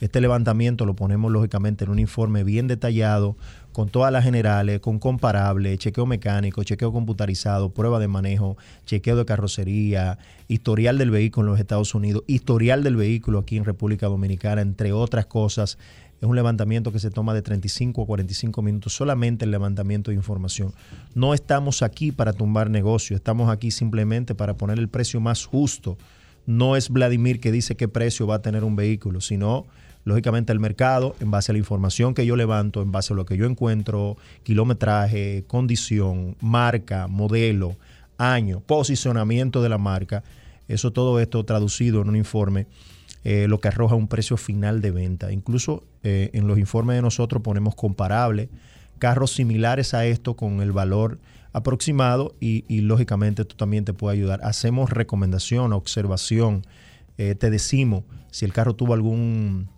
este levantamiento lo ponemos lógicamente en un informe bien detallado, con todas las generales, con comparable, chequeo mecánico, chequeo computarizado, prueba de manejo, chequeo de carrocería, historial del vehículo en los Estados Unidos, historial del vehículo aquí en República Dominicana, entre otras cosas. Es un levantamiento que se toma de 35 a 45 minutos, solamente el levantamiento de información. No estamos aquí para tumbar negocio, estamos aquí simplemente para poner el precio más justo. No es Vladimir que dice qué precio va a tener un vehículo, sino lógicamente el mercado, en base a la información que yo levanto, en base a lo que yo encuentro, kilometraje, condición, marca, modelo, año, posicionamiento de la marca, eso todo esto traducido en un informe, eh, lo que arroja un precio final de venta. Incluso eh, en los informes de nosotros ponemos comparable, carros similares a esto con el valor aproximado y, y, lógicamente esto también te puede ayudar. Hacemos recomendación, observación, eh, te decimos si el carro tuvo algún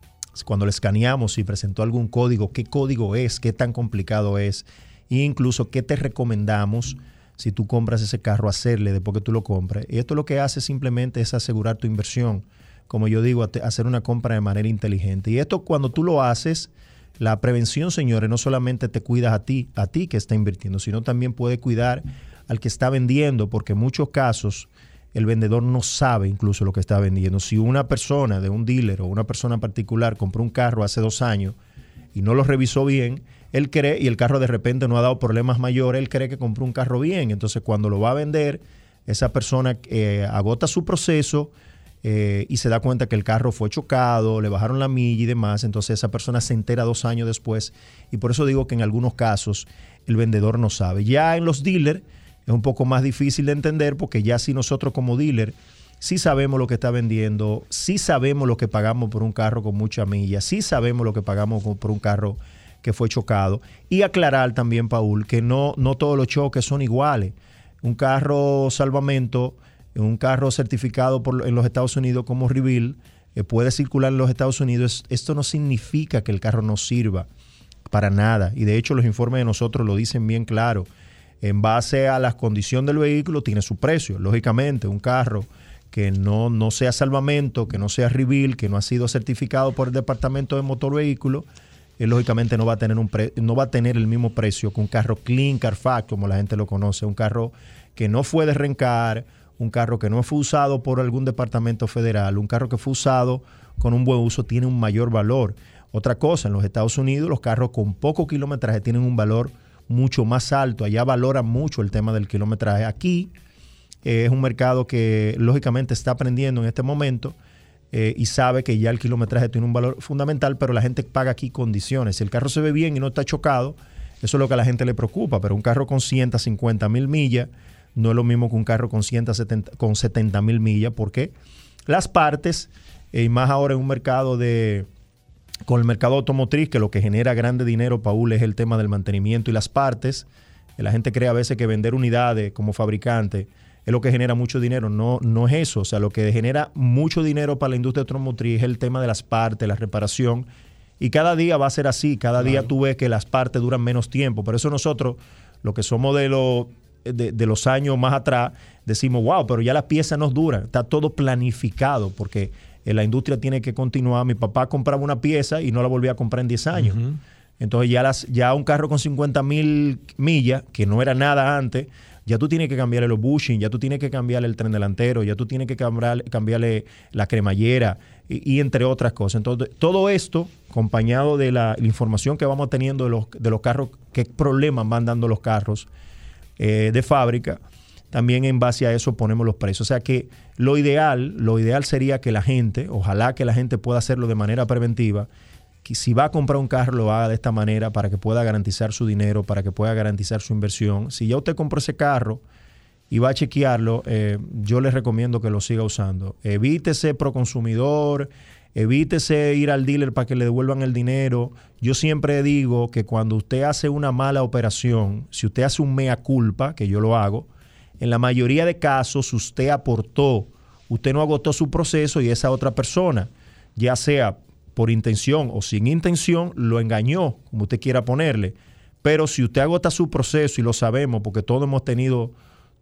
cuando le escaneamos y presentó algún código, qué código es, qué tan complicado es, e incluso qué te recomendamos si tú compras ese carro, hacerle después que tú lo compres. Y esto lo que hace simplemente es asegurar tu inversión. Como yo digo, hacer una compra de manera inteligente. Y esto cuando tú lo haces, la prevención, señores, no solamente te cuidas a ti, a ti que está invirtiendo, sino también puede cuidar al que está vendiendo, porque en muchos casos el vendedor no sabe incluso lo que está vendiendo. Si una persona de un dealer o una persona particular compró un carro hace dos años y no lo revisó bien, él cree, y el carro de repente no ha dado problemas mayores, él cree que compró un carro bien. Entonces cuando lo va a vender, esa persona eh, agota su proceso eh, y se da cuenta que el carro fue chocado, le bajaron la milla y demás. Entonces esa persona se entera dos años después. Y por eso digo que en algunos casos el vendedor no sabe. Ya en los dealers es un poco más difícil de entender porque ya si nosotros como dealer sí sabemos lo que está vendiendo, sí sabemos lo que pagamos por un carro con mucha milla, sí sabemos lo que pagamos por un carro que fue chocado. Y aclarar también, Paul, que no, no todos los choques son iguales. Un carro salvamento, un carro certificado por, en los Estados Unidos como Reveal, eh, puede circular en los Estados Unidos. Esto no significa que el carro no sirva para nada. Y de hecho los informes de nosotros lo dicen bien claro en base a las condiciones del vehículo, tiene su precio. Lógicamente, un carro que no, no sea salvamento, que no sea reveal, que no ha sido certificado por el Departamento de Motor Vehículo, eh, lógicamente no va, a tener un no va a tener el mismo precio que un carro clean Carfax, como la gente lo conoce, un carro que no fue de rencar, un carro que no fue usado por algún departamento federal, un carro que fue usado con un buen uso, tiene un mayor valor. Otra cosa, en los Estados Unidos los carros con poco kilometraje tienen un valor mucho más alto. Allá valoran mucho el tema del kilometraje. Aquí eh, es un mercado que lógicamente está aprendiendo en este momento eh, y sabe que ya el kilometraje tiene un valor fundamental, pero la gente paga aquí condiciones. Si el carro se ve bien y no está chocado, eso es lo que a la gente le preocupa. Pero un carro con 150 mil millas no es lo mismo que un carro con, 170, con 70 mil millas, porque las partes, eh, y más ahora en un mercado de con el mercado automotriz, que lo que genera grande dinero, Paul, es el tema del mantenimiento y las partes. La gente cree a veces que vender unidades como fabricante es lo que genera mucho dinero. No, no es eso. O sea, lo que genera mucho dinero para la industria automotriz es el tema de las partes, la reparación. Y cada día va a ser así. Cada día tú ves que las partes duran menos tiempo. Por eso nosotros, lo que somos de, lo, de, de los años más atrás, decimos, wow, pero ya las piezas nos duran. Está todo planificado porque la industria tiene que continuar. Mi papá compraba una pieza y no la volvía a comprar en 10 años. Entonces ya, las, ya un carro con 50 mil millas, que no era nada antes, ya tú tienes que cambiarle los bushing, ya tú tienes que cambiarle el tren delantero, ya tú tienes que cambiar, cambiarle la cremallera y, entre otras cosas. Entonces, todo esto, acompañado de la, información que vamos teniendo de los, de los carros, qué problemas van dando los carros eh, de fábrica, también en base a eso ponemos los precios. O sea que lo ideal, lo ideal sería que la gente, ojalá que la gente pueda hacerlo de manera preventiva, que si va a comprar un carro lo haga de esta manera para que pueda garantizar su dinero, para que pueda garantizar su inversión. Si ya usted compró ese carro y va a chequearlo, eh, yo les recomiendo que lo siga usando. Evítese pro consumidor, evítese ir al dealer para que le devuelvan el dinero. Yo siempre digo que cuando usted hace una mala operación, si usted hace un mea culpa, que yo lo hago, en la mayoría de casos usted aportó, usted no agotó su proceso y esa otra persona, ya sea por intención o sin intención, lo engañó, como usted quiera ponerle. Pero si usted agota su proceso y lo sabemos, porque todos hemos tenido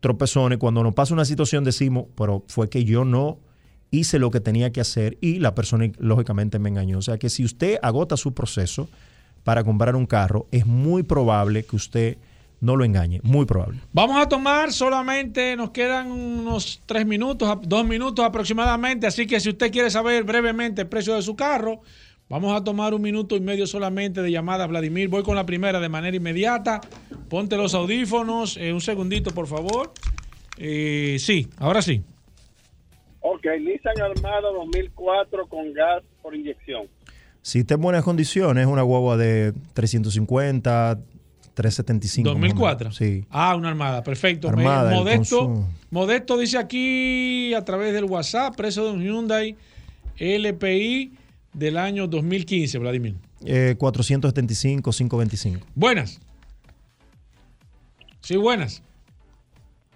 tropezones, cuando nos pasa una situación decimos, pero fue que yo no hice lo que tenía que hacer y la persona lógicamente me engañó. O sea que si usted agota su proceso para comprar un carro, es muy probable que usted no lo engañe, muy probable. Vamos a tomar solamente, nos quedan unos tres minutos, dos minutos aproximadamente, así que si usted quiere saber brevemente el precio de su carro, vamos a tomar un minuto y medio solamente de llamada, Vladimir. Voy con la primera de manera inmediata. Ponte los audífonos, eh, un segundito, por favor. Eh, sí, ahora sí. Ok, Nissan Armada 2004 con gas por inyección. Si está en buenas condiciones, una guagua de 350, 375. 2004. Sí. Ah, una armada, perfecto. Armada, Modesto, Modesto dice aquí a través del WhatsApp, precio de un Hyundai LPI del año 2015, Vladimir. Eh, 475, 525. Buenas. Sí, buenas.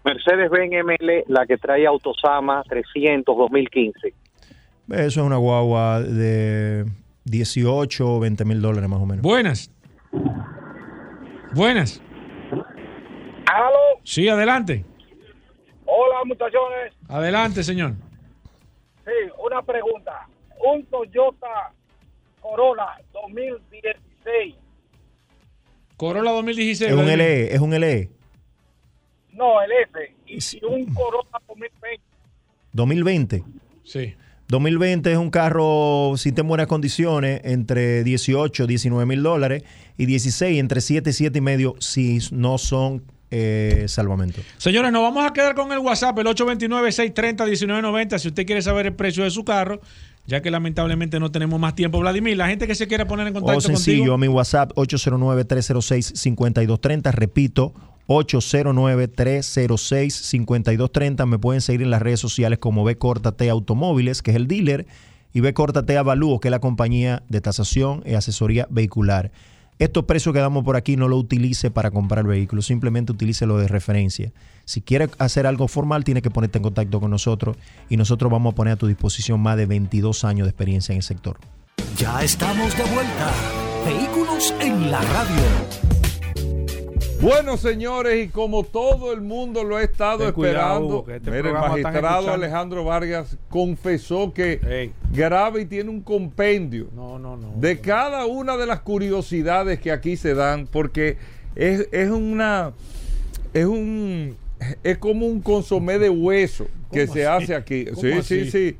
Mercedes-Benz ML, la que trae Autosama 300 2015. Eso es una guagua de 18 o 20 mil dólares más o menos. Buenas. Buenas. ¿Aló? Sí, adelante. Hola, muchachones. Adelante, señor. Sí, una pregunta. Un Toyota Corolla 2016. Corolla 2016. Es un. LE, es un LE. No, el F. Y si un Corolla 2020. 2020. Sí. 2020 es un carro, si está en buenas condiciones, entre 18, 19 mil dólares y 16, entre 7 y 7 y medio, si no son eh, salvamento. Señores, nos vamos a quedar con el WhatsApp, el 829-630-1990, si usted quiere saber el precio de su carro, ya que lamentablemente no tenemos más tiempo. Vladimir, la gente que se quiera poner en contacto O sencillo, contigo. mi WhatsApp 809-306-5230. Repito, 809-306-5230. Me pueden seguir en las redes sociales como B T Automóviles, que es el dealer, y B T Avalúo, que es la compañía de tasación y asesoría vehicular. Estos precios que damos por aquí no lo utilice para comprar el vehículo, simplemente utilícelo de referencia. Si quiere hacer algo formal, tiene que ponerte en contacto con nosotros y nosotros vamos a poner a tu disposición más de 22 años de experiencia en el sector. Ya estamos de vuelta. Vehículos en la radio. Bueno, señores, y como todo el mundo lo ha estado Ten esperando, este el están magistrado. Alejandro Vargas confesó que graba y tiene un compendio No, no, no. de cada una de las curiosidades que aquí se dan, porque es, es una, es un, es como un consomé de hueso que ¿Cómo se hace aquí. ¿Cómo Sí, así? sí, sí.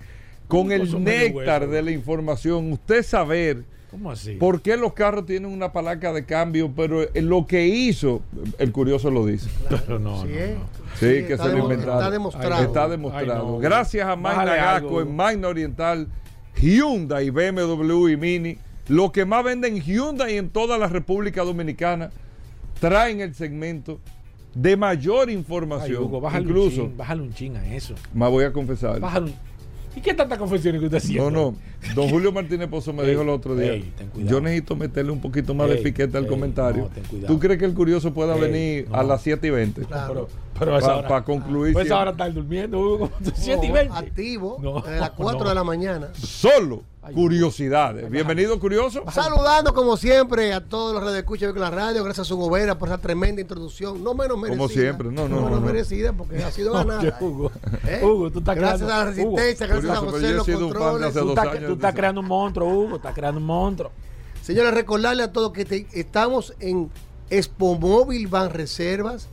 Con el de néctar hueso. de la información, usted saber ¿Cómo así? por qué los carros tienen una palanca de cambio, pero eh, lo que hizo, el curioso lo dice. (laughs) Pero no, Sí, no, ¿eh? no. Sí, Sí, que está se lo inventaron. está demostrado. Está demostrado. Ay, no. Gracias a Magna Gasco en Magna Oriental, Hyundai, BMW y Mini, lo que más venden Hyundai en toda la República Dominicana, traen el segmento de mayor Ay, información. Hugo, bájale Incluso, un chin, bájale un chin a eso. me voy a confesar. Bájale un... ¿Y qué tantas confesiones que usted hacía? No, no. Don Julio Martínez Pozo me Ey, dijo el otro día. ey, ten cuidado. yo necesito meterle un poquito más de piquete al ey, comentario. no. ¿Tú crees que el curioso pueda Ey, venir a las 7 y 20? Claro. Pero, pero a esa Pa- hora- pa concluir Pues ahora están durmiendo, Hugo, como tú, 7 y No, 20. Activo No, desde las 4 no. de la mañana. Solo curiosidades. Bienvenido, curioso. Saludando como siempre a todos los radioescuchas de la radio, gracias a su gobera por esa tremenda introducción, no menos merecida. Como siempre, no, no, menos no, no. merecida porque ha sido (laughs) ganada. Oye, Hugo, (laughs) ¿eh? Hugo, tú estás gracias creando- a la resistencia, gracias a Curioso, José los controles. tú años. tú estás creando un monstruo, Hugo, estás creando un monstruo. Señores, recordarle a todos que te- estamos en Expo Móvil Van Reservas,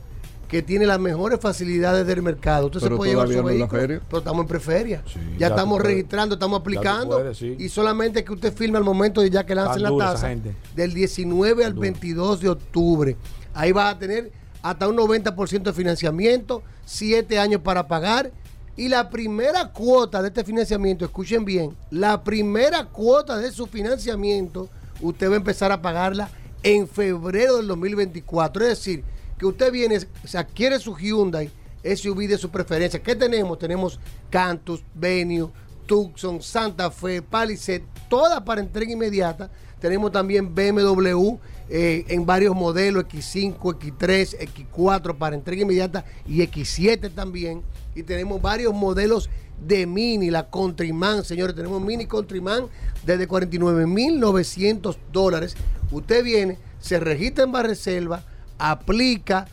que tiene las mejores facilidades del mercado. Usted Pero se puede llevar su vehículo, pero estamos en preferia. Sí, ya, estamos registrando, estamos aplicando. puedes, sí. Y solamente que usted firme al momento de ya que lancen la tasa. Del 19 al 22 de octubre. Ahí vas a tener hasta un 90% de financiamiento, 7 años para pagar. Y la primera cuota de este financiamiento, escuchen bien, la primera cuota de su financiamiento, usted va a empezar a pagarla en febrero del 2024. Es decir, que usted viene, se adquiere su Hyundai SUV de su preferencia. ¿Qué tenemos? Tenemos Cantus, Venue, Tucson, Santa Fe, Palisade, todas para entrega inmediata. Tenemos también BMW eh, en varios modelos, X5, X3, X4 para entrega inmediata y X7 también. Y tenemos varios modelos de Mini, la Countryman, señores. Tenemos Mini Countryman desde 49.900 dólares. Usted viene, se registra en Barreselva, aplica,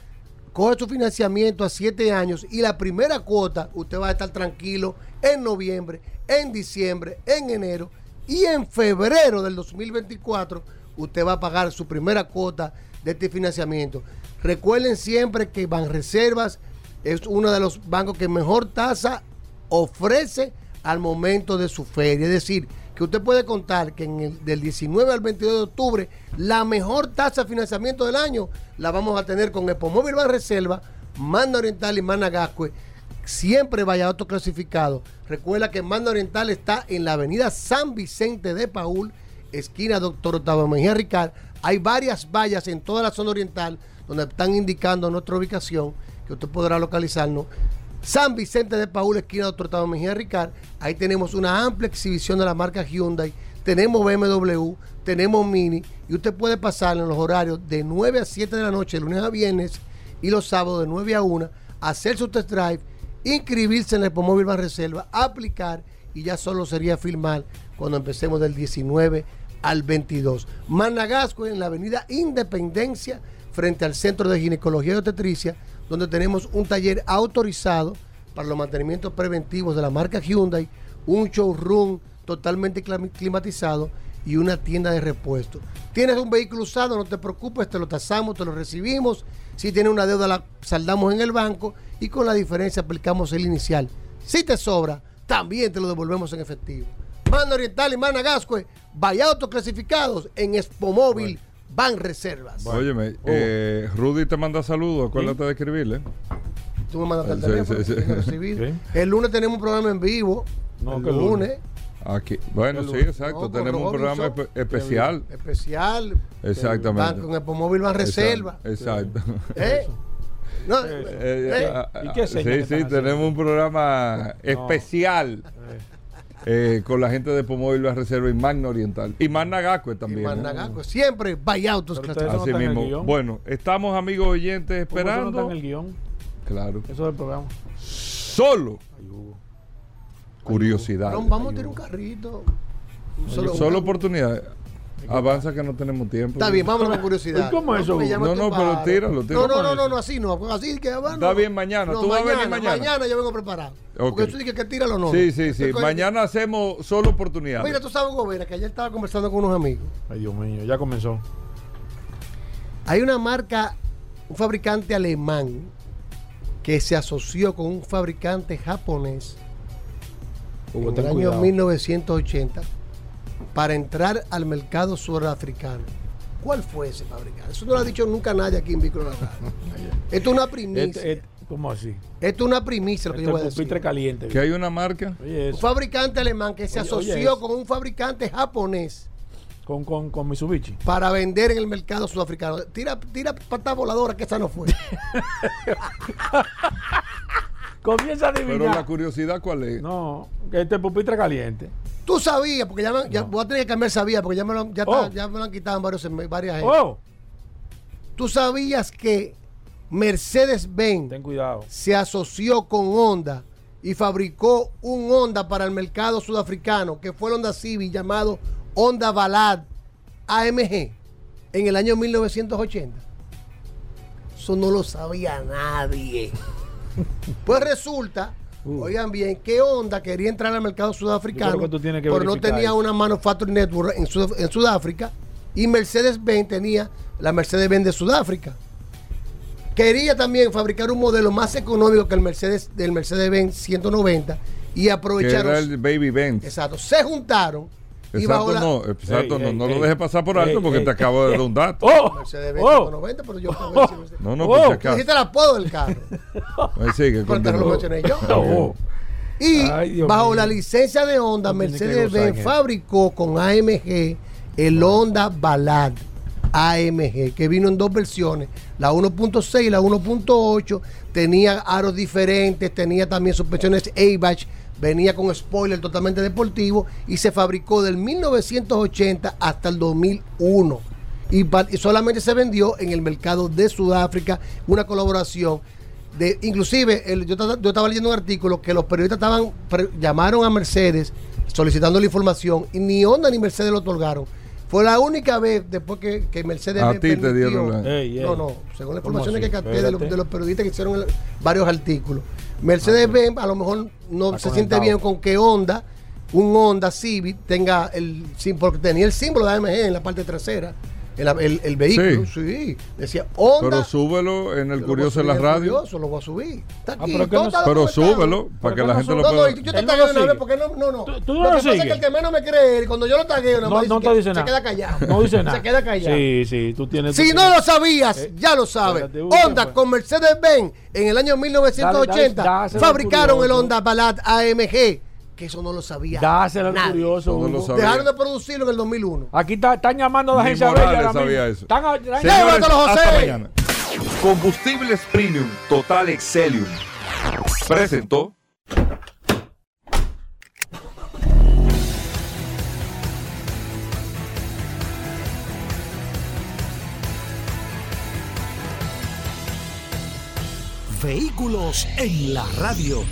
coge su financiamiento a 7 años y la primera cuota usted va a estar tranquilo en noviembre, en diciembre, en enero y en febrero del 2024 usted va a pagar su primera cuota de este financiamiento. Recuerden siempre que Banreservas es uno de los bancos que mejor tasa ofrece al momento de su feria. Es decir, que usted puede contar que en el, del 19 al 22 de octubre la mejor tasa de financiamiento del año la vamos a tener con Epomóvil Banreserva, Manda Oriental y Mana Gascue. Siempre vaya autoclasificado. Recuerda que Manda Oriental está en la avenida San Vicente de Paul, esquina Doctor Octavio Mejía Ricard. Hay varias vallas en toda la zona oriental donde están indicando nuestra ubicación, que usted podrá localizarnos. San Vicente de Paul, esquina Doctor Octavio Mejía Ricard. Ahí tenemos una amplia exhibición de la marca Hyundai. Tenemos BMW, tenemos Mini. Y usted puede pasar en los horarios de 9 a 7 de la noche, de lunes a viernes, y los sábados de 9 a 1, hacer su test drive, inscribirse en el Epomóvil Ban Reserva, aplicar y ya solo sería firmar cuando empecemos del 19 al 22. Managasco en la avenida Independencia, frente al Centro de Ginecología y Obstetricia, donde tenemos un taller autorizado para los mantenimientos preventivos de la marca Hyundai, un showroom totalmente clim- climatizado y una tienda de repuesto. Tienes un vehículo usado, no te preocupes, te lo tasamos, te lo recibimos. Si tienes una deuda, la saldamos en el banco y con la diferencia aplicamos el inicial Si te sobra, también te lo devolvemos en efectivo. Mano Oriental y Managascue, vaya autoclasificados en Expomóvil Ban Reservas. Óyeme, Oh. eh, Rudy te manda saludos, acuérdate de escribirle. Tú me mandas el Sí, teléfono. sí, sí. Sí. El lunes tenemos un programa en vivo. No, el que lunes. lunes. Aquí. Bueno, El sí, lunes. exacto. No, Tenemos un programa espe- especial. Especial. Exactamente. Van- con Expomóvil Ban Reserva. Exacto. ¿Eh? No, Eh, eh, ¿Y qué sí, sí, tenemos un programa especial eh, con la gente de Pomóvil La Reserva y Magna Oriental. Y Magna Gacue también. ¿eh? Managaco. Siempre vaya autos ustedes clasificados. Así no el mismo. Bueno, estamos amigos oyentes ¿Cómo eso no esperando. en el guion? Claro. Eso del programa. Solo. Curiosidad. Vamos, vamos a tener un carrito. Solo, Solo, oportunidad. Avanza que no tenemos tiempo. Está bien, vámonos con curiosidad. ¿Y cómo es eso, No, no, pero tíralo, tíralo. No, no, ¿Cómo no, no, así no. Así que bueno, Está bien mañana. No, Tú vas a venir mañana. mañana. Yo vengo preparado. Ok. Porque tú dices que tíralo no. Sí, sí, sí. Mañana hacemos solo oportunidades. Mira, tú sabes, Gobera, que ayer estaba conversando con unos amigos. Ay, Dios mío, ya comenzó. Hay una marca, un fabricante alemán que se asoció con un fabricante japonés Hugo, en el año cuidado. 1980 para entrar al mercado sudafricano. ¿Cuál fue ese fabricante? Eso no lo ha dicho nunca nadie aquí en Vínculo. (laughs) Esto es una primicia. Este- este- ¿Cómo así? Esto es una primicia lo que Este yo voy a decir. caliente. Que hay una marca. Oye, Un fabricante alemán que se Oye, asoció con un fabricante japonés Con, con, con Mitsubishi. para vender en el mercado sudafricano. Tira, tira pata voladora que esa no fue. (laughs) Comienza a Pero adivinar. la curiosidad, ¿cuál es? No, que este es pupitre caliente. Tú sabías, porque ya, me- ya voy a tener que cambiar sabía, porque ya me lo, está- Oh. ya me lo han quitado en varios, en varias gente. ¡Oh! Tú sabías que Mercedes-Benz Ten cuidado. se asoció con Honda y fabricó un Honda para el mercado sudafricano, que fue el Honda Civic llamado Honda Ballad AMG en el año 1980. Eso no lo sabía nadie. Pues resulta, Uh. oigan bien, que Honda quería entrar al mercado sudafricano, pero no tenía eso. una manufacturing network en, Sud- en Sudáfrica y Mercedes-Benz tenía la Mercedes-Benz de Sudáfrica. Quería también fabricar un modelo más económico que el Mercedes del Mercedes-Benz 190 y Que aprovecharon. era el Baby Benz. Exacto, se juntaron Exacto, no, exacto, Ey, no, ey, no ey. lo dejes pasar por alto Ey, porque ey, te acabo de dar un dato. (laughs) ¡Oh! Mercedes-Benz ¡Oh! 190, pero yo Mercedes- No, no, Oh. si Tú acaso. dijiste el apodo del carro. (laughs) Ahí sigue, Pero te lo mencioné yo. (laughs) Oh. Y Ay, bajo mío. la licencia de Honda, No Mercedes-Benz fabricó con AMG el Honda Ballad AMG, que vino en dos versiones, la 1.6 y la 1.8. Tenía aros diferentes, tenía también suspensiones ABAC, venía con spoiler totalmente deportivo y se fabricó del 1980 hasta el 2001. Y, y solamente se vendió en el mercado de Sudáfrica, una colaboración de, inclusive, el- yo, estaba- yo estaba leyendo un artículo que los periodistas estaban pre- llamaron a Mercedes solicitando la información y ni Honda ni Mercedes lo otorgaron. Fue la única vez después que, que Mercedes A me ti te dieron la-. No, no, según las ¿Cómo informaciones que capté de los, Espérate. de los periodistas que hicieron el- varios artículos. Mercedes-Benz a lo mejor no se siente bien con que Honda, un Honda Civic, tenga el porque tenía el símbolo de AMG en la parte trasera, el, el- el vehículo, sí. Decía Honda. Pero súbelo en el Curioso en la radio. Curioso, lo voy a subir. Está Ah, aquí, pero que todo no- Pero súbelo para que que la no gente lo No, no, pueda. y yo te no tagueo una vez porque no, no, no. Tú- tú no lo lo que pasa es sigues. que el que menos me cree, cuando yo lo tagueo, No, no dice te dice se nada. queda callado. No dice nada. Se queda callado. Sí, sí, tú tienes. Si no lo sabías, Eh, ya lo sabes. espérate, Hugo, ¿qué Honda fue? con Mercedes-Benz en el año 1980 Dale, dale, dáselo fabricaron el. Honda Ballad AMG, que eso no lo sabía. Dáselo al nadie. curioso. Lo sabía. Dejaron de producirlo en el 2001. Aquí está- están llamando a la Ni agencia Morales Bella ahora sabía mismo. eso. Están a- están- Señores, Llévatelo, José. hasta mañana. Combustibles Premium Total Excelium presentó Vehículos en la radio.